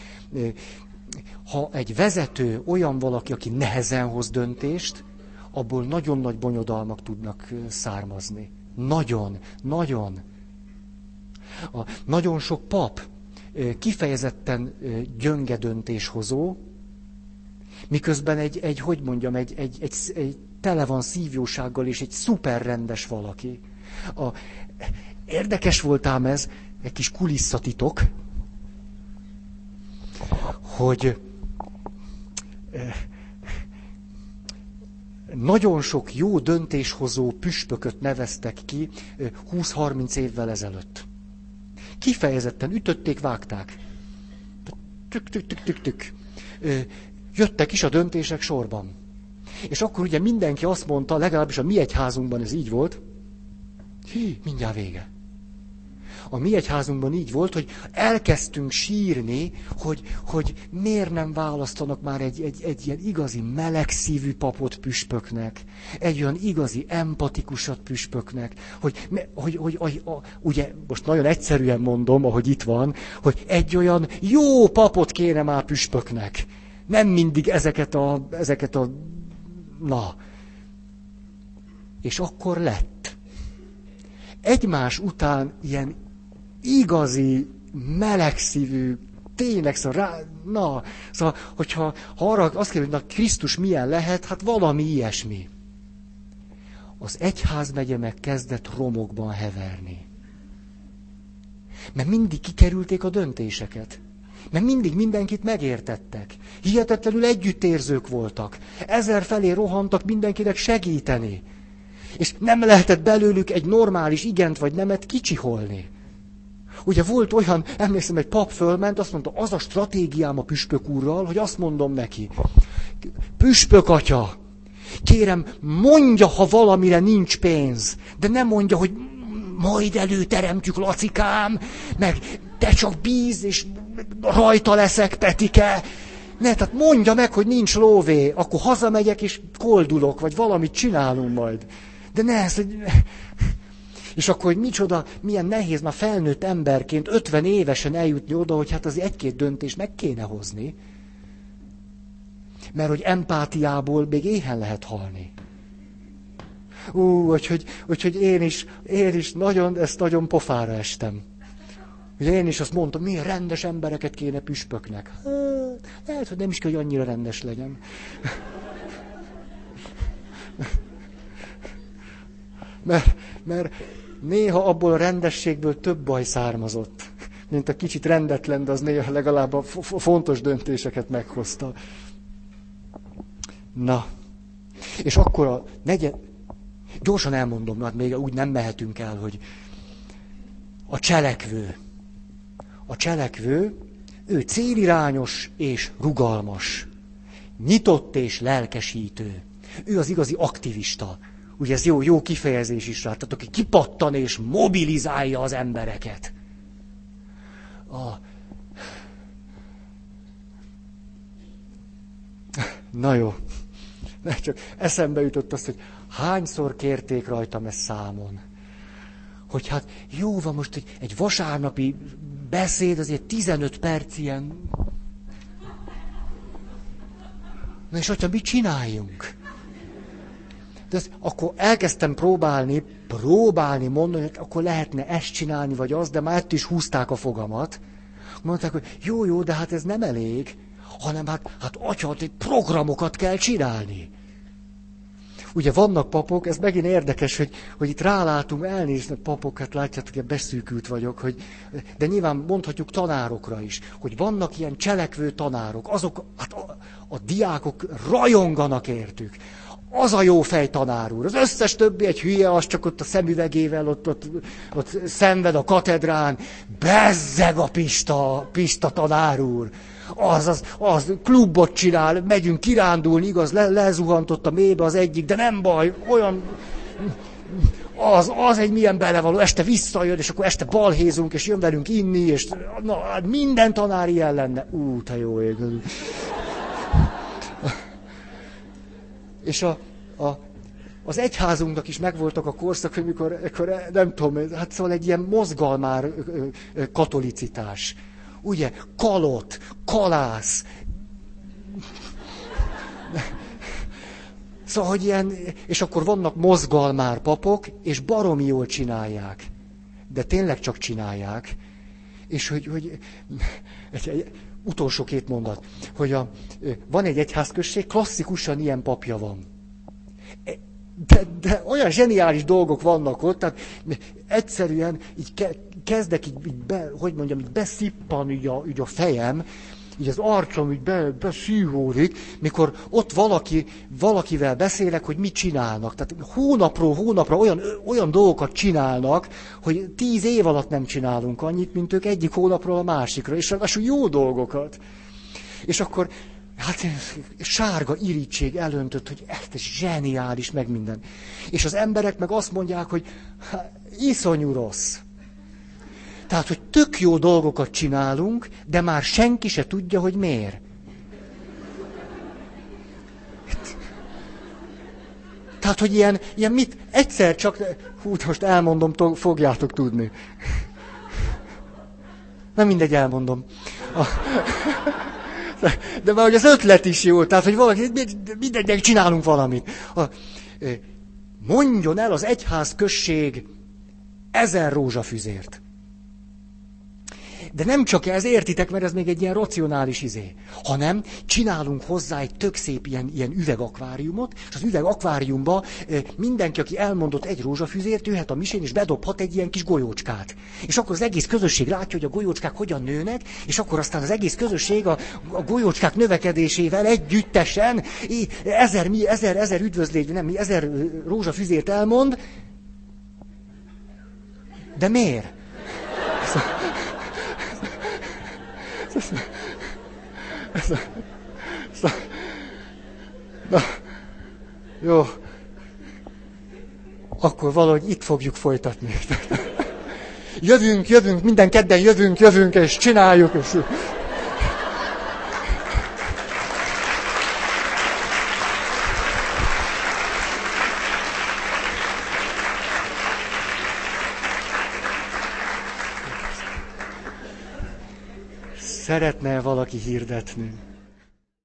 Speaker 1: Ha egy vezető olyan valaki, aki nehezen hoz döntést, abból nagyon nagy bonyodalmak tudnak származni. Nagyon, nagyon. A nagyon sok pap kifejezetten gyönge döntéshozó, miközben egy, egy hogy mondjam, egy, egy, egy, egy tele van szívjósággal és egy szuperrendes valaki. A, érdekes volt ám ez, egy kis kulisszatitok, hogy nagyon sok jó döntéshozó püspököt neveztek ki 20-30 évvel ezelőtt. Kifejezetten ütötték, vágták. Tük, tük, tük, tük, tük. Jöttek is a döntések sorban. És akkor ugye mindenki azt mondta, legalábbis a mi egyházunkban ez így volt, hí, mindjárt vége. a mi egyházunkban így volt, hogy elkezdtünk sírni, hogy, hogy miért nem választanak már egy, egy, egy ilyen igazi melegszívű papot püspöknek, egy olyan igazi empatikusat püspöknek, hogy, hogy, hogy, hogy a, ugye most nagyon egyszerűen mondom, ahogy itt van, hogy egy olyan jó papot kéne már püspöknek. Nem mindig ezeket a, ezeket a na. És akkor lett. Egymás után ilyen igazi, melegszívű, tényleg, szóval rá, na, szóval, hogyha ha arra azt kérdezik, hogy na, Krisztus milyen lehet, hát valami ilyesmi. Az egyházmegye meg kezdett romokban heverni. Mert mindig kikerülték a döntéseket. Mert mindig mindenkit megértettek. Hihetetlenül együttérzők voltak. Ezer felé rohantak mindenkinek segíteni. És nem lehetett belőlük egy normális igent vagy nemet kicsiholni. Ugye volt olyan, emlékszem, egy pap fölment, azt mondta, az a stratégiám a püspök úrral, hogy azt mondom neki, püspök atya, kérem, mondja, ha valamire nincs pénz, de nem mondja, hogy majd előteremtjük, Lacikám, meg te csak bíz, és rajta leszek, Petike. Ne, tehát mondja meg, hogy nincs lóvé, akkor hazamegyek, és koldulok, vagy valamit csinálunk majd. De ne, ez, hogy... És akkor, hogy micsoda, milyen nehéz már felnőtt emberként 50 évesen eljutni oda, hogy hát az egy-két döntést meg kéne hozni. Mert hogy empátiából még éhen lehet halni. Ú, úgyhogy, úgyhogy én is, én is nagyon, ezt nagyon pofára estem. Hogy én is azt mondtam, milyen rendes embereket kéne püspöknek. Hát, lehet, hogy nem is kell, hogy annyira rendes legyen. Mert, mert néha abból a rendességből több baj származott, mint a kicsit rendetlen, de az néha legalább a fontos döntéseket meghozta. Na, és akkor a negyed, gyorsan elmondom, mert még úgy nem mehetünk el, hogy a cselekvő. A cselekvő, ő célirányos és rugalmas, nyitott és lelkesítő. Ő az igazi aktivista. Ugye ez jó, jó kifejezés is rá. Tehát aki kipattan és mobilizálja az embereket. A... Na jó. Ne, csak eszembe jutott azt, hogy hányszor kérték rajtam ezt számon. Hogy hát jó van most egy, egy vasárnapi beszéd, azért 15 perc ilyen. Na és hogyha mit csináljunk? De ezt, akkor elkezdtem próbálni, próbálni mondani, hogy akkor lehetne ezt csinálni, vagy az, de már ettől is húzták a fogamat. Mondták, hogy jó, jó, de hát ez nem elég, hanem hát, hát atya, programokat kell csinálni. Ugye vannak papok, ez megint érdekes, hogy, hogy itt rálátunk, elnéznek papok, hát látjátok, hogy beszűkült vagyok, hogy, de nyilván mondhatjuk tanárokra is, hogy vannak ilyen cselekvő tanárok, azok, hát a, a diákok rajonganak értük az a jó fej tanár úr. Az összes többi egy hülye, az csak ott a szemüvegével ott, ott, ott szenved a katedrán. Bezzeg a Pista, Pista tanár úr. Az, az, az klubot csinál, megyünk kirándulni, igaz, le, lezuhantott a mélybe az egyik, de nem baj, olyan... Az, az egy milyen belevaló, este visszajön, és akkor este balhézunk, és jön velünk inni, és na, hát minden tanár ilyen lenne. Ú, te jó ég. És a, a, az egyházunknak is megvoltak a korszak, amikor, amikor nem tudom, hát szóval egy ilyen mozgalmár katolicitás. Ugye, kalot, kalász. Szóval, hogy ilyen, és akkor vannak mozgalmár papok, és baromi jól csinálják. De tényleg csak csinálják. És hogy, hogy utolsó két mondat, hogy a, van egy egyházközség, klasszikusan ilyen papja van. E, de, de olyan zseniális dolgok vannak ott, tehát egyszerűen így ke, kezdek így, így be, hogy mondjam, így beszippan így a, így a fejem, így az arcom így be, beszűhódik, mikor ott valaki, valakivel beszélek, hogy mit csinálnak. Tehát hónapról hónapra olyan, olyan dolgokat csinálnak, hogy tíz év alatt nem csinálunk annyit, mint ők egyik hónapról a másikra, és ráadásul jó dolgokat. És akkor Hát sárga irítség elöntött, hogy ez zseniális, meg minden. És az emberek meg azt mondják, hogy hát, iszonyú rossz. Tehát, hogy tök jó dolgokat csinálunk, de már senki se tudja, hogy miért. Tehát, hogy ilyen, ilyen mit, egyszer csak, hú, most elmondom, fogjátok tudni. Nem mindegy, elmondom. A, de már hogy az ötlet is jó, tehát, hogy valaki, mindenkinek csinálunk valamit. A, mondjon el az egyház község ezer rózsafüzért. De nem csak ez, értitek, mert ez még egy ilyen racionális izé, hanem csinálunk hozzá egy tök szép ilyen, ilyen üvegakváriumot, és az üvegakváriumba mindenki, aki elmondott egy rózsafüzért, jöhet a misén, és bedobhat egy ilyen kis golyócskát. És akkor az egész közösség látja, hogy a golyócskák hogyan nőnek, és akkor aztán az egész közösség a, a golyócskák növekedésével együttesen ezer, mi, ezer, ezer üdvözlégy, nem mi, ezer rózsafüzért elmond. De miért? Na, jó. Akkor valahogy itt fogjuk folytatni. Jövünk, jövünk, minden kedden jövünk, jövünk, és csináljuk. És... Szeretne valaki hirdetni?